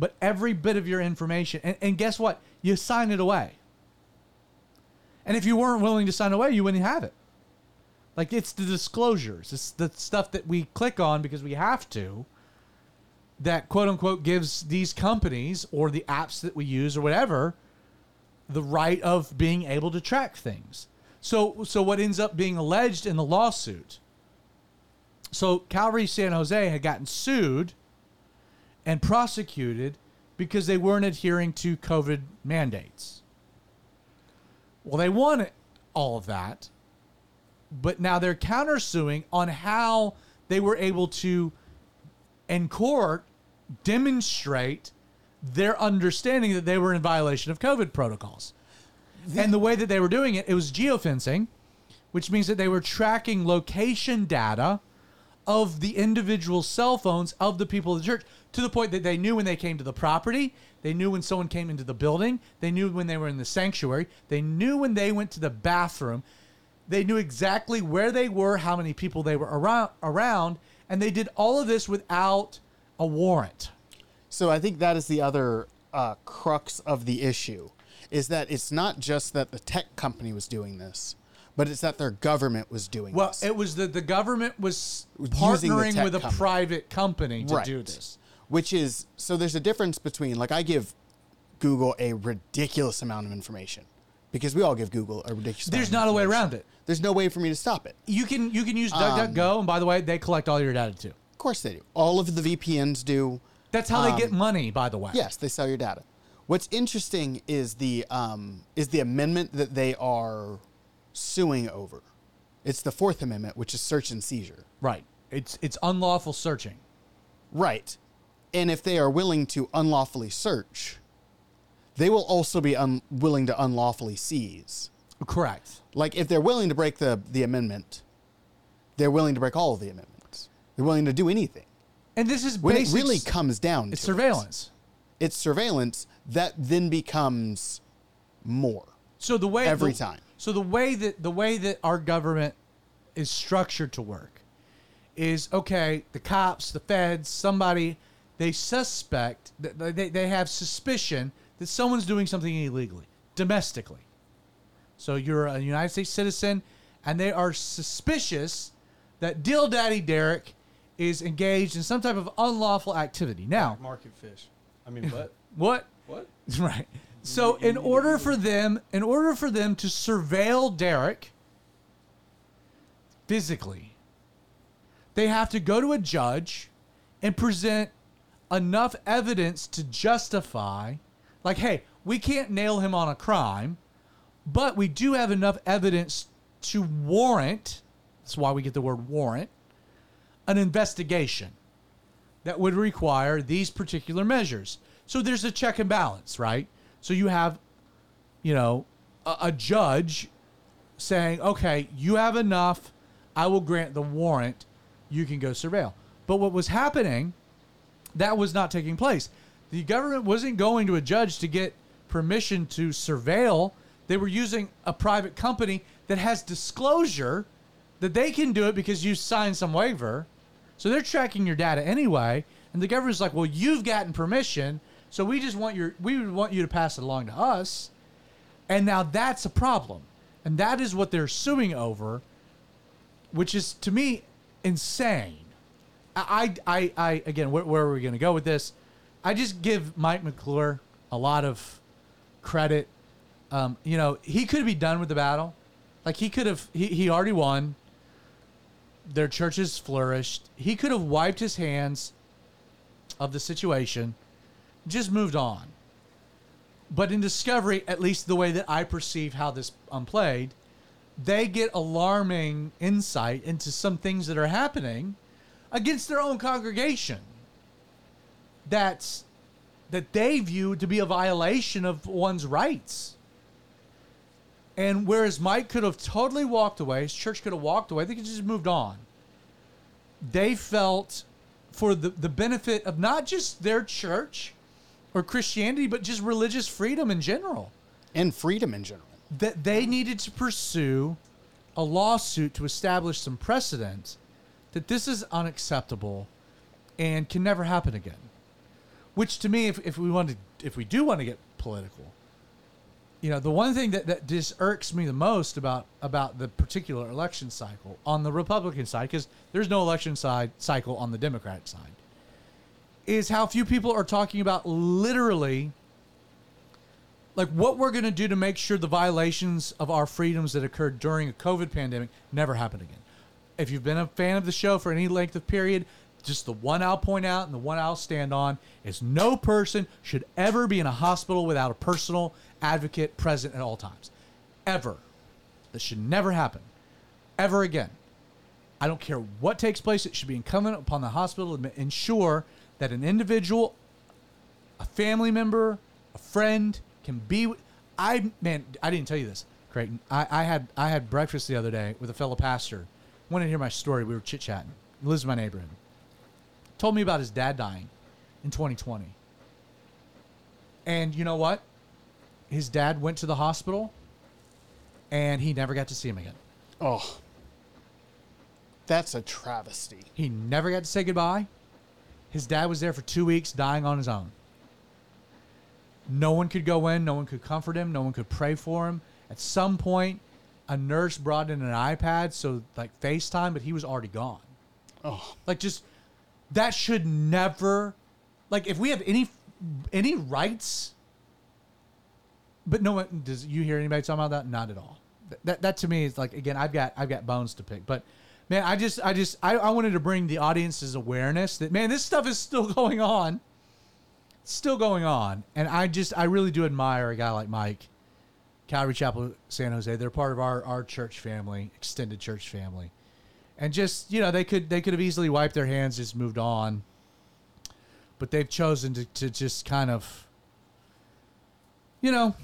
but every bit of your information and, and guess what you sign it away and if you weren't willing to sign away you wouldn't have it like it's the disclosures it's the stuff that we click on because we have to that quote unquote gives these companies or the apps that we use or whatever the right of being able to track things. So so what ends up being alleged in the lawsuit. So Calvary San Jose had gotten sued and prosecuted because they weren't adhering to COVID mandates. Well, they won all of that, but now they're countersuing on how they were able to, in court, demonstrate their understanding that they were in violation of COVID protocols. and the way that they were doing it, it was geofencing, which means that they were tracking location data of the individual cell phones of the people of the church to the point that they knew when they came to the property, they knew when someone came into the building, they knew when they were in the sanctuary, they knew when they went to the bathroom, they knew exactly where they were, how many people they were around, around and they did all of this without a warrant. So I think that is the other uh, crux of the issue, is that it's not just that the tech company was doing this, but it's that their government was doing Well, this. it was that the government was Using the partnering tech with a company. private company to right. do this. Which is so there's a difference between like I give Google a ridiculous amount of information because we all give Google a ridiculous. There's amount not of a way information. around it. There's no way for me to stop it. You can you can use Um, DuckDuckGo, and by the way, they collect all your data too. Of course they do. All of the VPNs do. That's how they get Um, money, by the way. Yes, they sell your data. What's interesting is the um, is the amendment that they are suing over. It's the Fourth Amendment, which is search and seizure. Right. It's it's unlawful searching. Right. And if they are willing to unlawfully search, they will also be un- willing to unlawfully seize. Correct. Like if they're willing to break the, the amendment, they're willing to break all of the amendments. They're willing to do anything. And this is When it really comes down it's to it, surveillance. it's surveillance that then becomes more. So the way Every the- time. So the way that the way that our government is structured to work is okay. The cops, the feds, somebody they suspect th- they they have suspicion that someone's doing something illegally domestically. So you're a United States citizen, and they are suspicious that Dill Daddy Derek is engaged in some type of unlawful activity. Now, Market fish. I mean, what? what? what? Right. So in order for them, in order for them to surveil Derek physically, they have to go to a judge and present enough evidence to justify like hey, we can't nail him on a crime, but we do have enough evidence to warrant that's why we get the word warrant an investigation that would require these particular measures. So there's a check and balance, right? So you have, you know, a, a judge saying, okay, you have enough. I will grant the warrant. You can go surveil. But what was happening, that was not taking place. The government wasn't going to a judge to get permission to surveil. They were using a private company that has disclosure that they can do it because you signed some waiver. So they're tracking your data anyway. And the government's like, well, you've gotten permission, so we just want your we would want you to pass it along to us. And now that's a problem. And that is what they're suing over, which is to me insane. I I, I, again where, where are we gonna go with this? I just give Mike McClure a lot of credit. Um, you know, he could be done with the battle. Like he could have he, he already won their churches flourished. He could have wiped his hands of the situation, just moved on. But in Discovery, at least the way that I perceive how this um, unplayed, they get alarming insight into some things that are happening against their own congregation. That's that they view to be a violation of one's rights. And whereas Mike could have totally walked away, his church could have walked away, they could just moved on. They felt for the, the benefit of not just their church or Christianity, but just religious freedom in general, and freedom in general. that they needed to pursue a lawsuit to establish some precedent that this is unacceptable and can never happen again. Which to me, if, if we want to, if we do want to get political, you know, the one thing that, that just irks me the most about about the particular election cycle on the Republican side, because there's no election side cycle on the Democrat side, is how few people are talking about literally like what we're going to do to make sure the violations of our freedoms that occurred during a COVID pandemic never happen again. If you've been a fan of the show for any length of period, just the one I'll point out and the one I'll stand on is no person should ever be in a hospital without a personal advocate present at all times. Ever. This should never happen. Ever again. I don't care what takes place, it should be incumbent upon the hospital to ensure that an individual, a family member, a friend can be. I man, I didn't tell you this, Creighton. I, I had I had breakfast the other day with a fellow pastor. Wanted to hear my story. We were chit chatting. Lives in my neighborhood. Told me about his dad dying in 2020. And you know what? His dad went to the hospital, and he never got to see him again. Oh, that's a travesty. He never got to say goodbye. His dad was there for two weeks, dying on his own. No one could go in, no one could comfort him, no one could pray for him. At some point, a nurse brought in an iPad, so like FaceTime, but he was already gone. Oh, Like just that should never like if we have any any rights but no one does you hear anybody talking about that? Not at all. That, that that to me is like again, I've got I've got bones to pick. But man, I just I just I, I wanted to bring the audience's awareness that man, this stuff is still going on. Still going on. And I just I really do admire a guy like Mike. Calvary Chapel San Jose. They're part of our, our church family, extended church family and just you know they could they could have easily wiped their hands just moved on but they've chosen to, to just kind of you know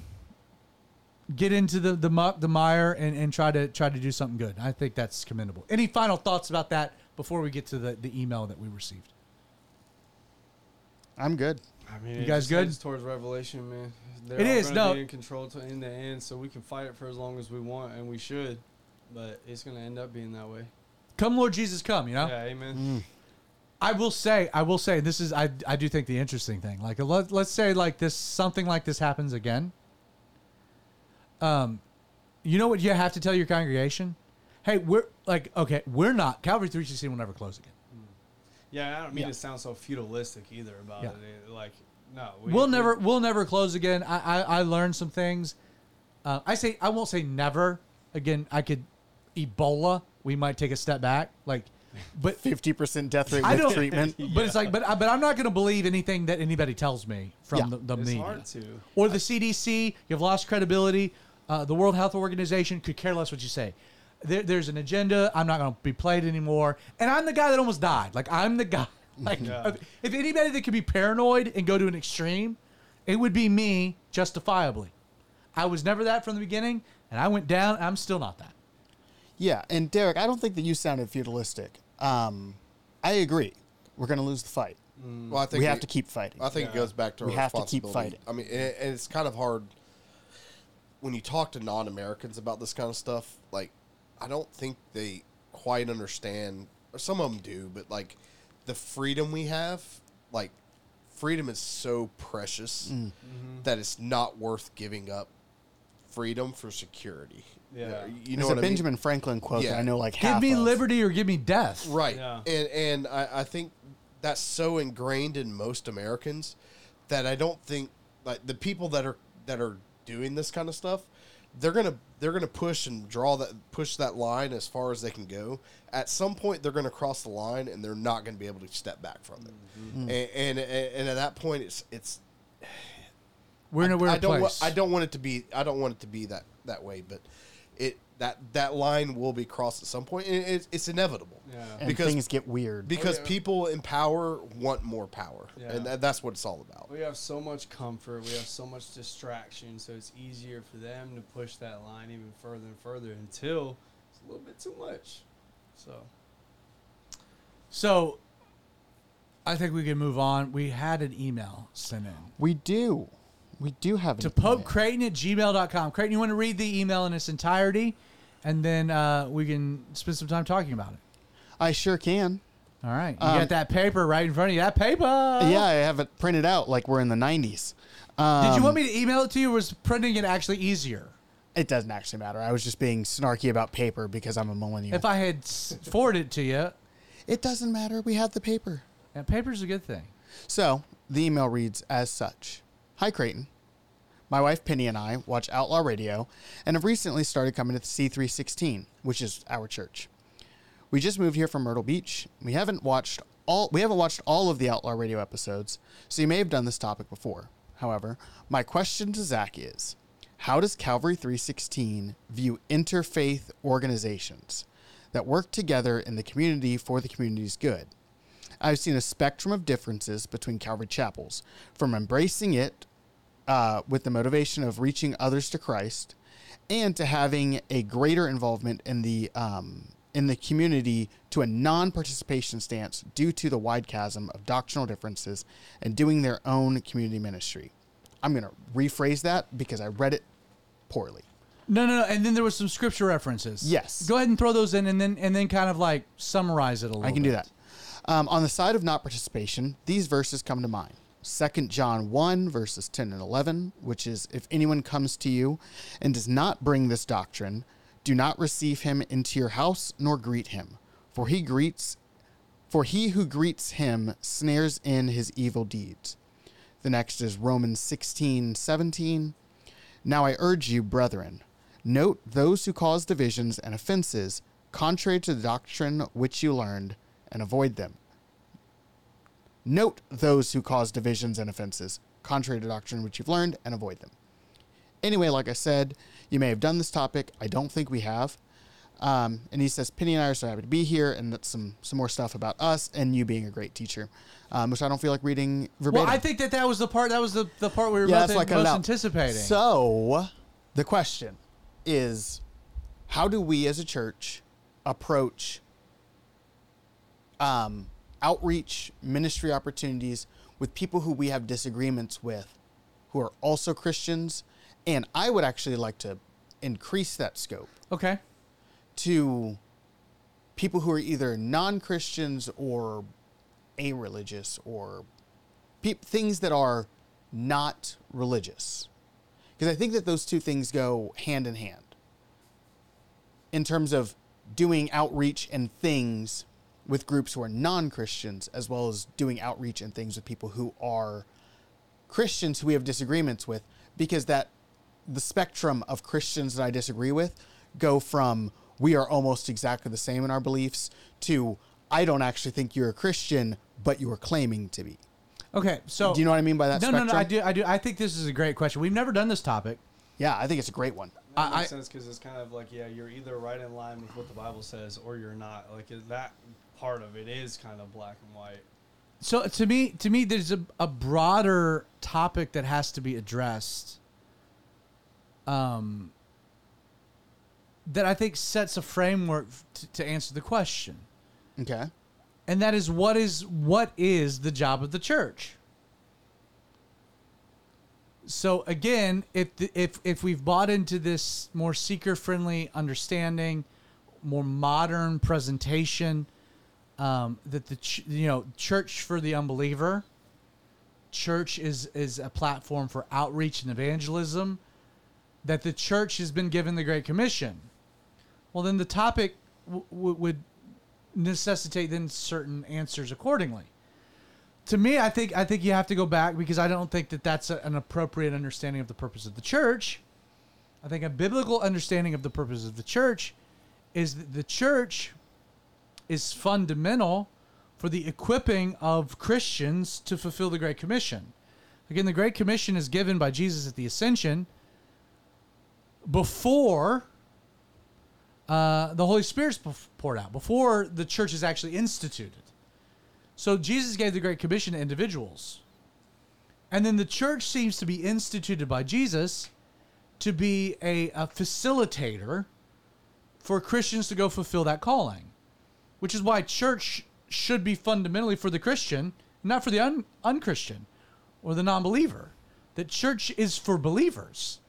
get into the the muck the mire and, and try to try to do something good i think that's commendable any final thoughts about that before we get to the, the email that we received I'm good. I mean, You guys good? towards revelation, man. They're It all is, no. be in control to in the end, so we can fight it for as long as we want, and we should. But it's gonna end up being that way. come Lord Jesus, come. You know. Yeah, amen. Mm. I will say, I will say, this is I I do think the interesting thing. Like let let's say like this something like this happens again. Um, you know what you have to tell your congregation? Hey, we're like okay, we're not Calvary three sixteen will never close again. Yeah, I don't mean Yeah. to sound so feudalistic either about Yeah. it. It- Like, no, We, will never we'll never close again. I I, I learned some things. Uh, I say I won't say never again. I could Ebola. We might take a step back. Like, but Fifty percent death rate with don't. treatment. But it's like, but I- but I'm not going to believe anything that anybody tells me from Yeah. the, the It's media hard to. or the CDC. You've lost credibility. Uh, the World Health Organization could care less what you say. There, there's an agenda. I'm not going to be played anymore. And I'm the guy that almost died. Like I'm the guy. Like Yeah. if, if anybody that could be paranoid and go to an extreme, it would be me justifiably. I was never that from the beginning, and I went down. And I'm still not that. Yeah, and Derek, I don't think that you sounded feudalistic. Um, I agree. We're going to lose the fight. Well, I think We have to keep fighting. I think it goes back to We our have to keep fighting. I mean, and, and it's kind of hard when you talk to non-Americans about this kind of stuff. Like, I don't think they quite understand, or some of them do, but like the freedom we have, like freedom is so precious Mm. that it's not worth giving up freedom for security. Yeah. you know a what I mean? Benjamin Franklin quote that I know like Give half me of. liberty or give me death. Right. Yeah. And and I, I think that's so ingrained in most Americans that I don't think like the people that are that are doing this kind of stuff, they're gonna they're gonna push and draw that push that line as far as they can go. At some point they're gonna cross the line and they're not gonna be able to step back from it. Mm-hmm. And, and and at that point it's it's We're in a I- weird I don't place. Want, I don't want it to be. I don't want it to be that that way. But it that that line will be crossed at some point. And it's, it's inevitable. Yeah. and because things get weird. Oh, because Oh, yeah. people in power want more power, Yeah. and that, that's what it's all about. We have so much comfort. We have so much distraction. So it's easier for them to push that line even further and further until it's a little bit too much. So So, I think we can move on. We had an email sent in we do, we do have to Pope email. Creighton at gmail.com. Creighton, you want to read the email in its entirety? And then uh, we can spend some time talking about it. I sure can. All right. You Um, got that paper right in front of you. That paper. yeah, I have it printed out like we're in the '90s. Um, Did you want me to email it to you or was printing it actually easier? It doesn't actually matter. I was just being snarky about paper because I'm a millennial. If I had forwarded it to you, it doesn't matter. We have the paper. yeah, paper's a good thing. So the email reads as such Hi, Creighton. My wife Penny and I watch Outlaw Radio and have recently started coming to C316, which is our church. We just moved here from Myrtle Beach. We haven't watched all we haven't watched all of the Outlaw Radio episodes, so you may have done this topic before. However, my question to Zach is how does Calvary 316 view interfaith organizations that work together in the community for the community's good? I've seen a spectrum of differences between Calvary chapels, from embracing it uh, with the motivation of reaching others to Christ, and to having a greater involvement in the um, in the community to a non-participation stance due to the wide chasm of doctrinal differences and doing their own community ministry. I'm going to rephrase that because I read it poorly. No, no, no. And then there was some scripture references. Yes. Go ahead and throw those in, and then and then kind of like summarize it a little. I can do that. Um, on the side of not participation, these verses come to mind. 2 John 1, verses 10 and 11, which is If anyone comes to you and does not bring this doctrine, do not receive him into your house nor greet him, for he greets for he who greets him snares in his evil deeds. The next is Romans 16:17. Now I urge you, brethren, note those who cause divisions and offenses contrary to the doctrine which you learned, and avoid them. Note those who cause divisions and offenses contrary to doctrine which you've learned, and avoid them. Anyway, like I said, you may have done this topic. I don't think we have. Um, and he says, Penny and I are so happy to be here, and that's some some more stuff about us and you being a great teacher, um, which I don't feel like reading verbatim. Well, I think that that was the part. That was the, the part we were Yeah, both that's like most cut it out. anticipating. So, the question is how do we as a church approach um, outreach ministry opportunities with people who we have disagreements with who are also Christians? And I would actually like to increase that scope okay. to people who are either non-Christians or a-religious or peop things that are not religious. Because I think that those two things go hand in hand in terms of doing outreach and things with groups who are non-Christians as well as doing outreach and things with people who are Christians who we have disagreements with because that the spectrum of Christians that I disagree with go from we are almost exactly the same in our beliefs to I don't actually think you're a Christian, but you are claiming to be. Okay, so Do you know what I mean by that No, no, spectrum? no. I do. I do. I think this is a great question. We've never done this topic. Yeah, I think it's a great one. That makes I- sense because it's kind of like yeah, you're either right in line with what the Bible says or you're not. Like is that part of it is kind of black and white. So to me, to me, there's a, a broader topic that has to be addressed. Um, that I think sets a framework to, to answer the question, Okay. and that is what is what is the job of the church. So again, if the, if if we've bought into this more seeker friendly understanding, more modern presentation, um, that the ch- you know church for the unbeliever, church is is a platform for outreach and evangelism, that the church has been given the Great Commission. Well, then the topic w- w- would necessitate then certain answers accordingly to me, I think I think you have to go back because I don't think that that's a, an appropriate understanding of the purpose of the church. I think a biblical understanding of the purpose of the church is that the church is fundamental for the equipping of Christians to fulfill the Great Commission. Again, the Great Commission is given by Jesus at the ascension before uh, the Holy Spirit's poured out, before the church is actually instituted. So Jesus gave the Great Commission to individuals. And then the church seems to be instituted by Jesus to be a, a facilitator for Christians to go fulfill that calling, which is why church should be fundamentally for the Christian, not for the un- unchristian or the non believer. That church is for believers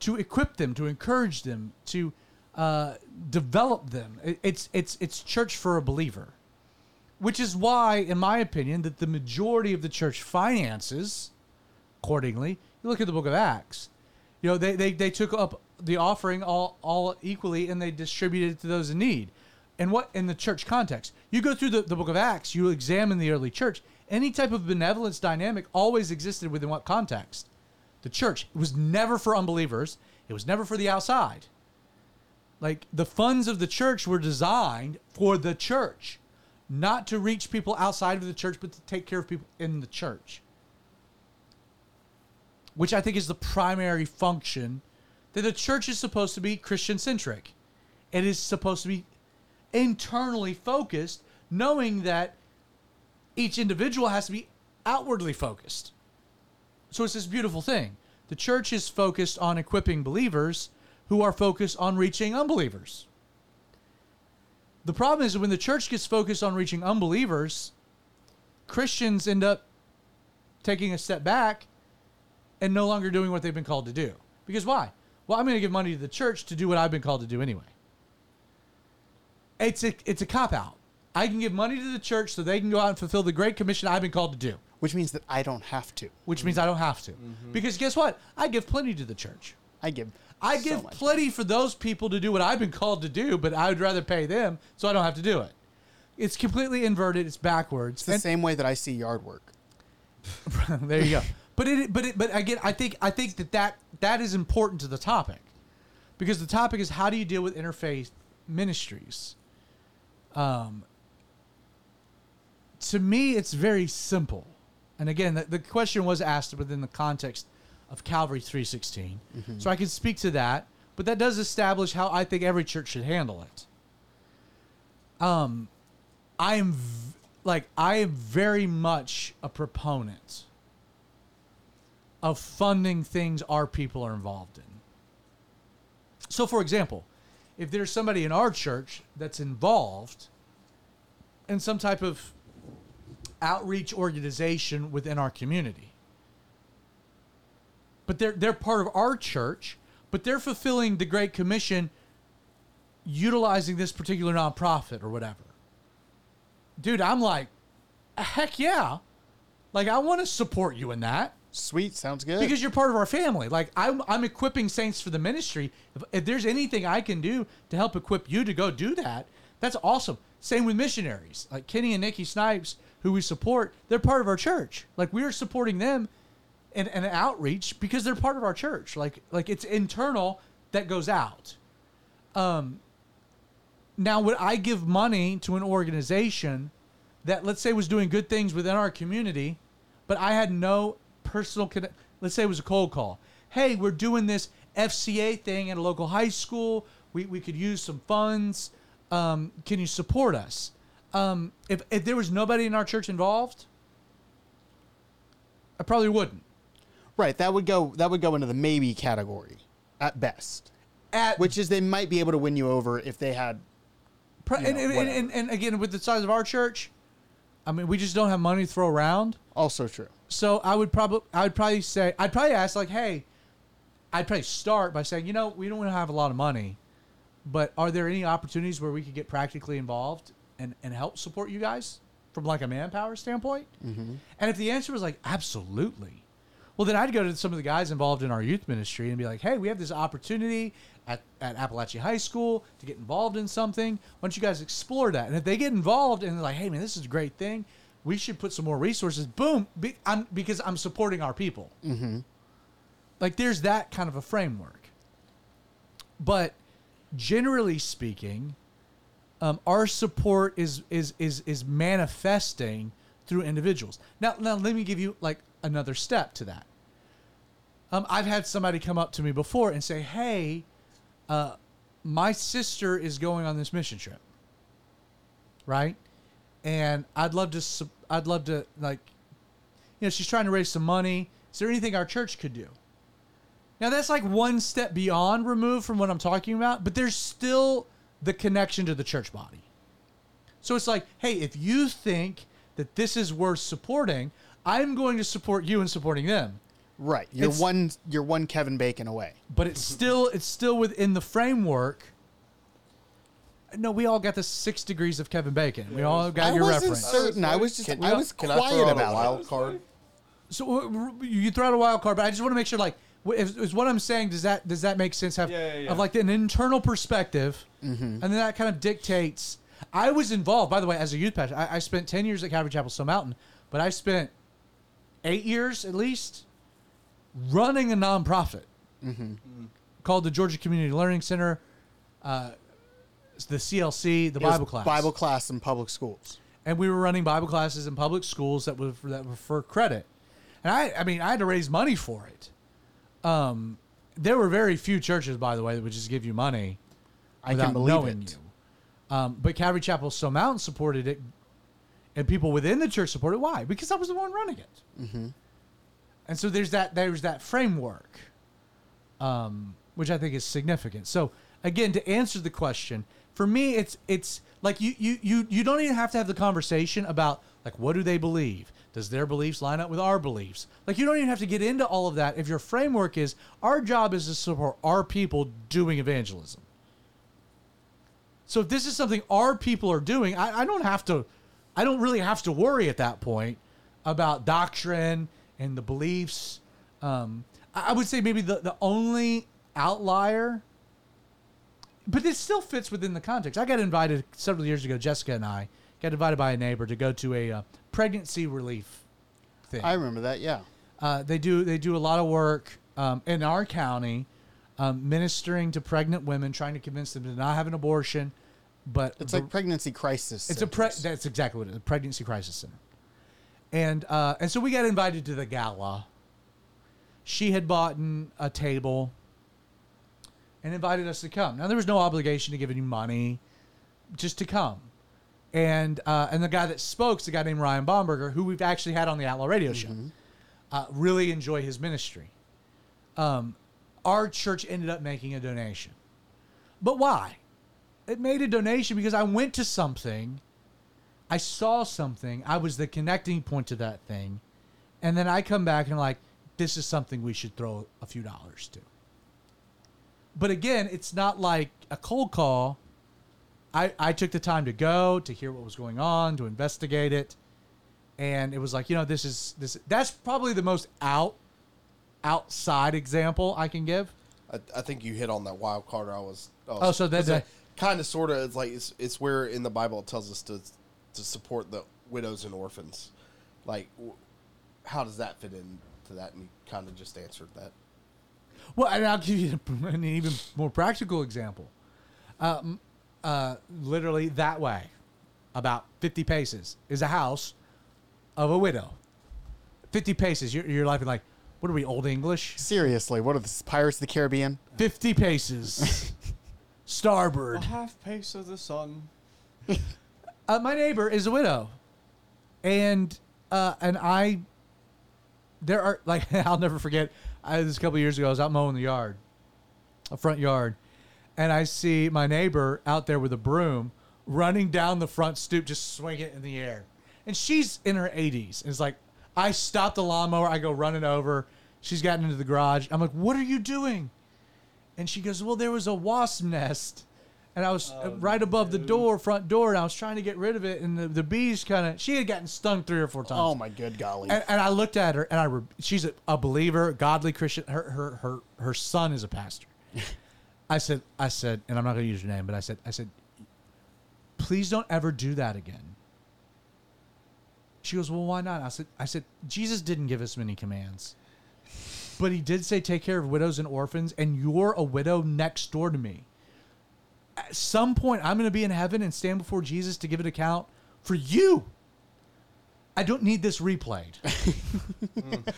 to equip them, to encourage them, to uh, develop them. It's, it's, it's church for a believer which is why, in my opinion, that the majority of the church finances accordingly. You look at the book of Acts. You know, they, they, they took up the offering all, all equally and they distributed it to those in need. And what in the church context? You go through the, the book of Acts, you examine the early church. Any type of benevolence dynamic always existed within what context? The church. It was never for unbelievers, it was never for the outside. Like the funds of the church were designed for the church not to reach people outside of the church, but to take care of people in the church. Which I think is the primary function that the church is supposed to be Christian centric. It is supposed to be internally focused, knowing that each individual has to be outwardly focused. So it's this beautiful thing. The church is focused on equipping believers who are focused on reaching unbelievers. The problem is when the church gets focused on reaching unbelievers, Christians end up taking a step back and no longer doing what they've been called to do. Because why? Well, I'm going to give money to the church to do what I've been called to do anyway. It's a it's a cop out. I can give money to the church so they can go out and fulfill the great commission I've been called to do, Which means that I don't have to. which means I don't have to. Mm-hmm. Because guess what? I give plenty to the church. I give. I so give much. plenty for those people to do what I've been called to do, but I would rather pay them so I don't have to do it. It's completely inverted. It's backwards. It's the And- same way that I see yard work. there you go. But it, but it, but again, I think I think that, that that is important to the topic, because the topic is how do you deal with interfaith ministries. Um. To me, it's very simple, and again, the, the question was asked within the context of Calvary three so I can speak to that. But that does establish how I think every church should handle it. Um, I am v- like I am very much a proponent of funding things our people are involved in. So, for example, if there's somebody in our church that's involved in some type of outreach organization within our community, but they're they're part of our church, but they're fulfilling the Great Commission utilizing this particular nonprofit or whatever. Dude, I'm like, heck yeah. Like, I want to support you in that Sweet, sounds good. because you're part of our family. Like, I'm, I'm equipping saints for the ministry. If, if there's anything I can do to help equip you to go do that, that's awesome. Same with missionaries. Like Kenny and Nikki Snipes, who we support, they're part of our church. Like, we are supporting them in, in outreach because they're part of our church. Like, like it's internal that goes out. Um, now, would I give money to an organization that, let's say, was doing good things within our community, but I had no personal connect? Let's say it was a cold call. Hey, we're doing this FCA thing at a local high school. We, we could use some funds. Um, can you support us? Um, if, if there was nobody in our church involved, I probably wouldn't. right, that would go that would go into the maybe category at best. At Which is they might be able to win you over if they had Pro- you know, and, and, and, and again, with the size of our church, I mean, we just don't have money to throw around. also true. So I would probably, I would probably say, I'd probably ask like, hey, I'd probably start by saying, you know, we don't have a lot of money, but are there any opportunities where we could get practically involved and and help support you guys from like a manpower standpoint? Mm-hmm. And if the answer was like, absolutely, well, then I'd go to some of the guys involved in our youth ministry and be like, hey, we have this opportunity at, at Apalachee High School to get involved in something. Why don't you guys explore that? And if they get involved and they're like, hey, man, this is a great thing, we should put some more resources. Boom, be, I'm, because I'm supporting our people. Mm-hmm. Like, there's that kind of a framework. But generally speaking, um, our support is is is is manifesting through individuals. Now, now let me give you like another step to that. Um, I've had somebody come up to me before and say, "Hey, uh, my sister is going on this mission trip, right? And I'd love to, I'd love to like, you know, she's trying to raise some money. Is there anything our church could do?" Now that's like one step beyond removed from what I'm talking about, but there's still the connection to the church body. So it's like, hey, if you think that this is worth supporting, I'm going to support you in supporting them. Right. You're It's- one you're one Kevin Bacon away. But it's mm-hmm. still it's still within the framework. No, we all got the six degrees of Kevin Bacon. We all got I your wasn't reference. certain. I was just Can, I was can quiet I throw out about a it. wild card? So uh, you throw out a wild card, but I just want to make sure, like, wh- if, is what I'm saying does that does that make sense? Have Yeah, yeah, yeah. of like an internal perspective, Mm-hmm. and then that kind of dictates. I was involved, by the way, as a youth pastor. I, I spent ten years at Calvary Chapel Stone Mountain, but I spent eight years at least running a nonprofit Mm-hmm. called the Georgia Community Learning Center, uh, it's the CLC, the It was Bible class, Bible class in public schools. and we were running Bible classes in public schools that were that were for credit. And I, I mean, I had to raise money for it. Um, there were very few churches, by the way, that would just give you money I without can believe knowing it. you. Um, but Calvary Chapel Stone Mountain supported it, and people within the church supported. it. Why? Because I was the one running it. Mm-hmm. And so there's that there's that framework, um, which I think is significant. So again, to answer the question, for me, it's it's like you you you you don't even have to have the conversation about like what do they believe. Does their beliefs line up with our beliefs? Like you don't even have to get into all of that if your framework is our job is to support our people doing evangelism. So if this is something our people are doing, I, I don't have to, I don't really have to worry at that point about doctrine and the beliefs. Um, I, I would say maybe the, the only outlier, but it still fits within the context. I got invited several years ago, Jessica and I got invited by a neighbor to go to a uh, pregnancy relief thing. I remember that. Yeah. Uh, they do they do a lot of work um, in our county, um, ministering to pregnant women, trying to convince them to not have an abortion. But It's the- like pregnancy crisis. it's a pre- that's exactly what it is, a pregnancy crisis center. And uh, and so we got invited to the gala. She had bought a table and invited us to come. Now there was no obligation to give any money, just to come. And uh, and the guy that spoke is a guy named Ryan Bomberger, who we've actually had on the Outlaw Radio Show. Uh, really enjoy his ministry. Um, our church ended up making a donation, but why? It made a donation because I went to something, I saw something, I was the connecting point to that thing, and then I come back and like, this is something we should throw a few dollars to. But again, it's not like a cold call. I, I took the time to go to hear what was going on to investigate it and it was like you know this is this that's probably the most out outside example i can give I, I think you hit on that wild card. I was. I was Oh, so that's that- kind of sort of it's like it's, it's where in the Bible it tells us to to support the widows and orphans. Like, w- how does that fit into that? And you kind of just answered that. Well, and I'll give you an even more practical example. Um, uh, literally that way, about 50 paces, is a house of a widow. 50 paces. You're, you're laughing like, what are we, Old English? Seriously, what are the Pirates of the Caribbean? 50 paces. Starboard. A half pace of the sun. Uh, my neighbor is a widow, and uh, and I. There are like I'll never forget. I, this a couple years ago, I was out mowing the yard, a front yard, and I see my neighbor out there with a broom running down the front stoop, just swinging it in the air, and she's in her 80s. And it's like I stop the lawnmower, I go running over. She's gotten into the garage. I'm like, "What are you doing?" And she goes, "Well, there was a wasp nest." And I was uh, right above the door, front door, and I was trying to get rid of it. And the, the bees kind of, she had gotten stung three or four times. Oh my good golly! And, and I looked at her, and I, re- she's a, a believer, godly Christian. Her, her, her, her son is a pastor. I said, I said, and I'm not going to use your name, but I said, I said, please don't ever do that again. She goes, well, why not? I said, I said, Jesus didn't give us many commands, but he did say take care of widows and orphans, and you're a widow next door to me. At some point, I'm going to be in heaven and stand before Jesus to give an account for you. I don't need this replayed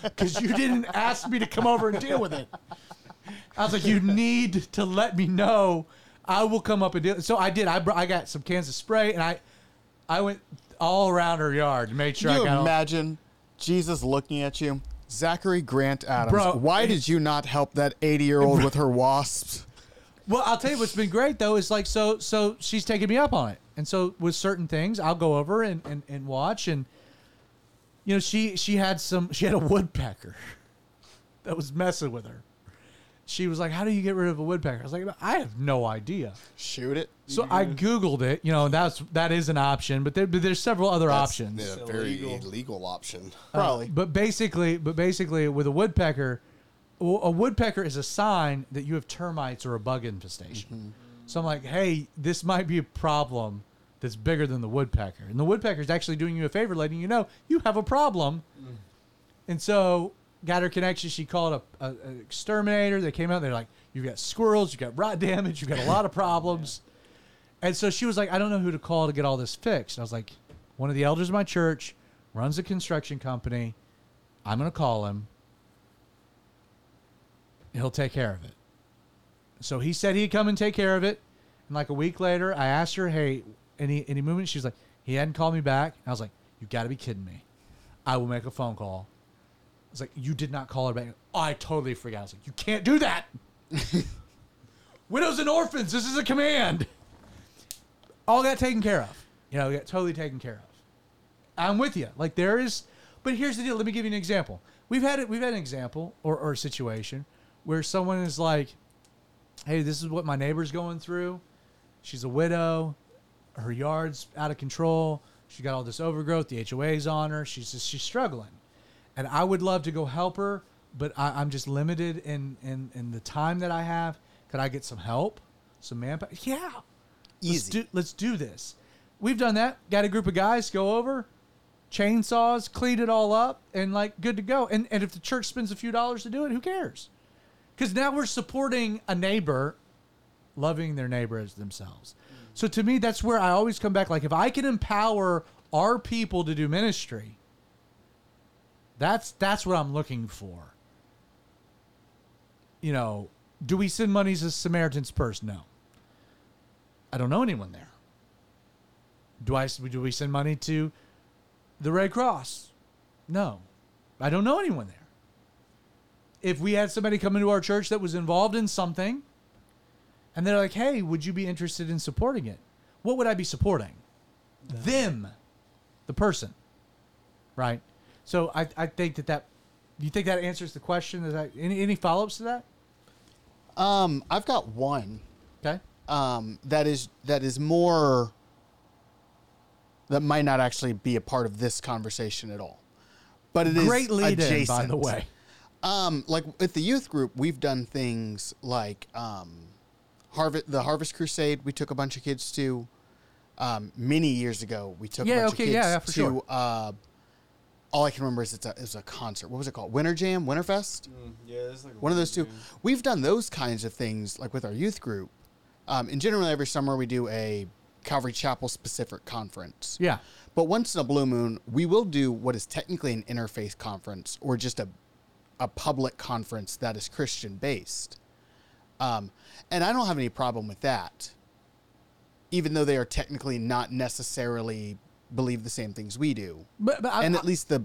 because you didn't ask me to come over and deal with it. I was like, you need to let me know. I will come up and deal. So I did. I br- I got some cans of spray and I I went all around her yard and made sure Can I you got all- imagine Jesus looking at you? Zachary Grant Adams, Bro, why it- did you not help that 80 year old with her wasps? Well, I'll tell you what's been great though is like so so she's taking me up on it, and so with certain things I'll go over and and, and watch, and you know she she had some she had a woodpecker that was messing with her. She was like, "How do you get rid of a woodpecker?" I was like, "I have no idea." Shoot it. So I googled it. You know, that's that is an option, but, there, but there's several other That's options. a very illegal. illegal option. Uh, Probably. But basically, but basically, with a woodpecker, w- a woodpecker is a sign that you have termites or a bug infestation. Mm-hmm. So I'm like, hey, this might be a problem that's bigger than the woodpecker, and the woodpecker is actually doing you a favor, letting you know you have a problem. Mm. And so, got her connection. She called a, a, an exterminator. They came out. They're like, you've got squirrels, you've got rot damage, you've got a lot of problems. And so she was like, I don't know who to call to get all this fixed. And I was like, one of the elders of my church runs a construction company. I'm going to call him. He'll take care of it. So he said he'd come and take care of it. And like a week later, I asked her, hey, any, any movement? She's like, he hadn't called me back. I was like, you got to be kidding me. I will make a phone call. I was like, you did not call her back. Oh, I totally forgot. I was like, you can't do that. Widows and orphans, this is a command. All got taken care of. You know, got totally taken care of. I'm with you. Like there is, but here's the deal. Let me give you an example. We've had it. We've had an example or, or a situation where someone is like, "Hey, this is what my neighbor's going through. She's a widow. Her yard's out of control. She got all this overgrowth. The HOA's on her. She's just she's struggling, and I would love to go help her, but I, I'm just limited in, in in the time that I have. Could I get some help, some manpower? Yeah, Let's Easy. do, let's do this. We've done that. Got a group of guys go over, chainsaws, clean it all up, and like good to go. And and if the church spends a few dollars to do it, who cares? Because now we're supporting a neighbor, loving their neighbor as themselves. So to me, that's where I always come back. Like if I can empower our people to do ministry, that's that's what I'm looking for. You know, do we send money as Samaritan's Purse? No. I don't know anyone there. Do I? Do we send money to the Red Cross? No, I don't know anyone there. If we had somebody come into our church that was involved in something, and they're like, "Hey, would you be interested in supporting it?" What would I be supporting? Them, the person, right? So I, I think that that. Do you think that answers the question? Is that any any follow ups to that? Um, I've got one. Okay. um, that is that is more that might not actually be a part of this conversation at all. But it is Great lead in, by the way. Um, like at the youth group, we've done things like um, Harvest, the Harvest Crusade. We took a bunch of kids to. Um, many years ago, we took Yeah, a bunch okay, of kids yeah, yeah, for to. sure. Uh, all I can remember is it's a, it was a concert. What was it called? Winter Jam, Winterfest. Mm, yeah, it's like One of those two. weird- We've done those kinds of things like with our youth group. Um, and generally, every summer we do a Calvary Chapel specific conference. Yeah. But once in a blue moon, we will do what is technically an interfaith conference or just a, a public conference that is Christian based. Um, and I don't have any problem with that, even though they are technically not necessarily believe the same things we do. But, but and I- at least the,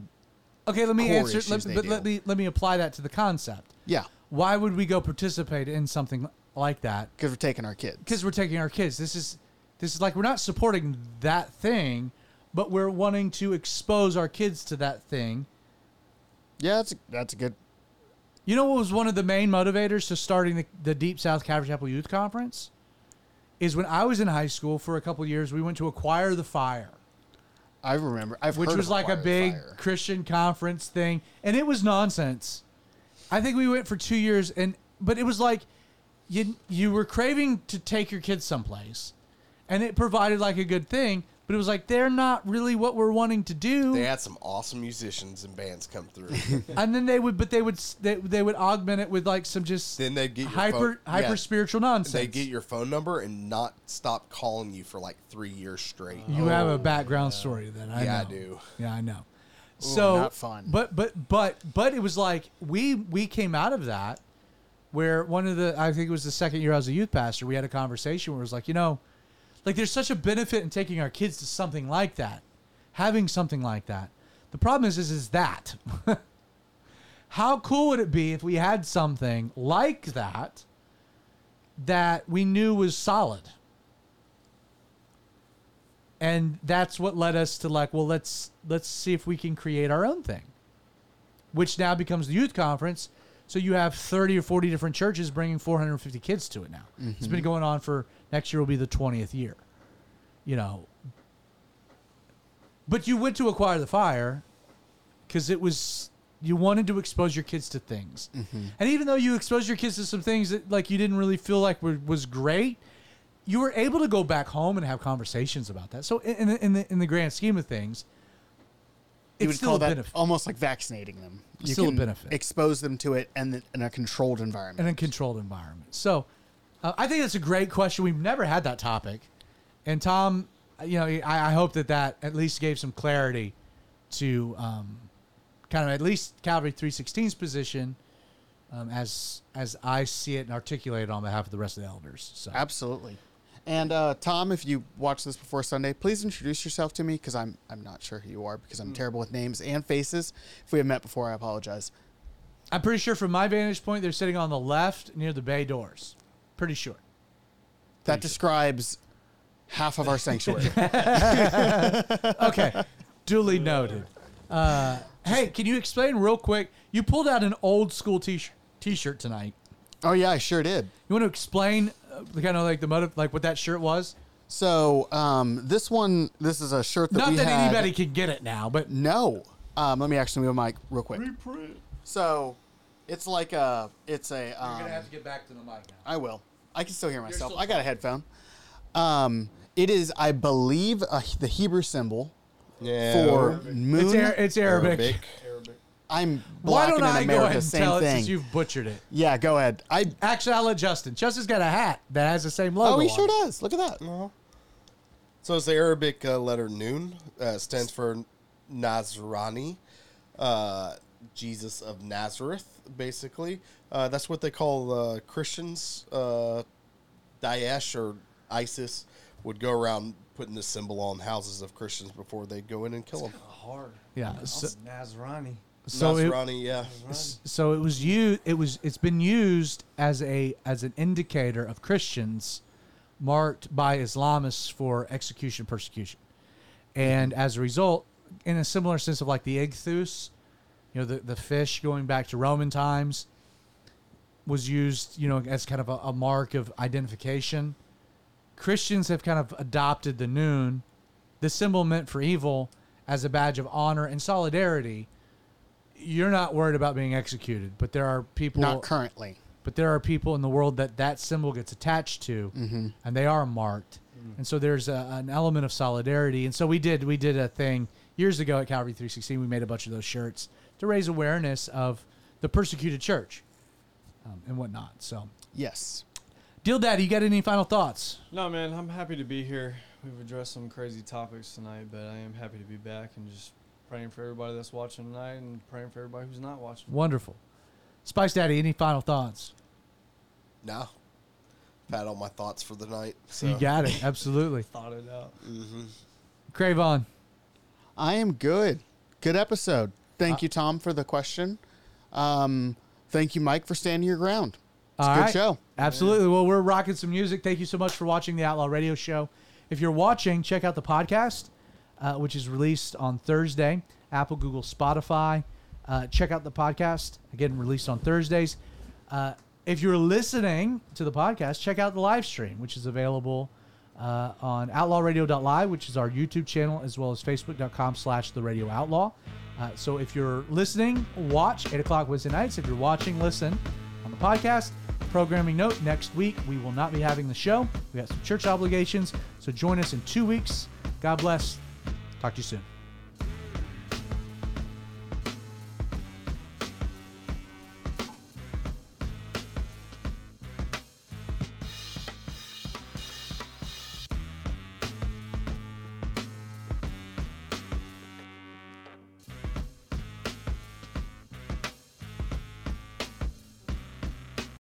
okay, let me answer. Let, but let me let me apply that to the concept. yeah, Why would we go participate in something like that? because we're taking our kids. Because we're taking our kids. This is this is like we're not supporting that thing, but we're wanting to expose our kids to that thing. Yeah, that's a, that's a good. You know what was one of the main motivators to starting the, the Deep South Calvary Chapel Youth Conference? Is when I was in high school for a couple years, we went to Acquire the Fire, I remember. I've which was like a Acquire the big Christian conference thing, and it was nonsense. I think we went for two years, and but it was like you you were craving to take your kids someplace, and it provided like a good thing, but it was like they're not really what we're wanting to do. They had some awesome musicians and bands come through. and then they would, but they would they, they would augment it with like some just then they'd get your hyper phone, hyper yeah, spiritual nonsense. They get your phone number and not stop calling you for like three years straight. You have a oh, background story then. I Yeah, I do. Yeah, I know. so not fun. But but but but it was like we we came out of that where one of the I think it was the second year I was a youth pastor. We had a conversation where it was like you know, like there's such a benefit in taking our kids to something like that, having something like that. The problem is is is that. How cool would it be if we had something like that that we knew was solid? and that's what led us to like well let's let's see if we can create our own thing which now becomes the youth conference so you have 30 or 40 different churches bringing 450 kids to it now it's been mm-hmm. going on for next year will be the 20th year you know but you went to acquire the fire because it was you wanted to expose your kids to things mm-hmm. and even though you exposed your kids to some things that like you didn't really feel like were, was great you were able to go back home and have conversations about that. So in, in, the, in the in the grand scheme of things, you it's would still call a that benefit almost like vaccinating them. You Still a can benefit. Expose them to it and in a controlled environment. in a controlled environment. So uh, I think that's a great question. We've never had that topic, and Tom, you know, I, I hope that that at least gave some clarity to um, kind of at least Calvary 316's position um, as as I see it and articulate it on behalf of the rest of the elders. So Absolutely. And uh, Tom, if you watch this before Sunday, please introduce yourself to me because I'm I'm not sure who you are because Mm. I'm terrible with names and faces. If we have met before, I apologize. I'm pretty sure from my vantage point, they're sitting on the left near the bay doors. Pretty sure. That describes half of our sanctuary. Okay, duly noted. Uh, hey, can you explain real quick? You pulled out an old school t-shirt, t-shirt tonight. oh yeah, I sure did. You want to explain uh, the kind of like the motive, like what that shirt was? So um, this one, this is a shirt that Not we that had- anybody can get it now, but No. Um, let me actually move my mic real quick. So it's like a, it's a. Um, You're gonna have to get back to the mic now. I will. I can still hear myself. still I got a headphone. Um, it is, I believe, uh, the Hebrew symbol Yeah. for moon. It's, Ar- it's Arabic. I'm Why black don't and I in go ahead and same tell it thing. since you've butchered it? yeah, go ahead. I. Actually, I'll let Justin. Justin's got a hat that has the same logo. Oh, he on sure it. does. Look at that. So it's the Arabic uh, letter Noon. Uh, stands for Nazrani, uh, Jesus of Nazareth. Basically, uh, that's what they call uh, Christians. Uh, Daesh or ISIS would go around putting this symbol on houses of Christians before they'd go in and kill them. Hard. Yeah. So, Nazrani. so it, Nazrani, yeah. so it was used it was it's been used as a as an indicator of christians marked by islamists for execution persecution and as a result in a similar sense of like the ichthus you know the, the fish going back to roman times was used you know as kind of a, a mark of identification. Christians have kind of adopted the noon, the symbol meant for evil, as a badge of honor and solidarity. You're not worried about being executed, but there are people Not currently. but there are people in the world that that symbol gets attached to mm-hmm. and they are marked. Mm. And so there's a, an element of solidarity. And so we did we did a thing years ago at calvary 316 we made a bunch of those shirts to raise awareness of the persecuted church um, and whatnot so Yes. deal daddy you got any final thoughts No, man, I'm happy to be here. We've addressed some crazy topics tonight, but I am happy to be back and just praying for everybody that's watching tonight and praying for everybody who's not watching. wonderful spice daddy any final thoughts No. I've had all my thoughts for the night. So. you got it absolutely Thought it out. Cravon I am good. Good episode. Thank Uh, you, Tom, for the question. Um, thank you, Mike, for standing your ground. It's All a good right. show. Absolutely. Well, we're rocking some music. Thank you so much for watching the Outlaw Radio Show. If you're watching, check out the podcast, uh, which is released on Thursday. Apple, Google, Spotify. Uh, check out the podcast again, released on Thursdays. Uh, if you're listening to the podcast, check out the live stream, which is available uh, on outlawradio.live, which is our YouTube channel, as well as facebook.com slash the radio outlaw. Uh, so if you're listening, watch 8 o'clock Wednesday nights. If you're watching, listen on the podcast. Programming note next week, we will not be having the show. We got some church obligations. So join us in two weeks. God bless. Talk to you soon.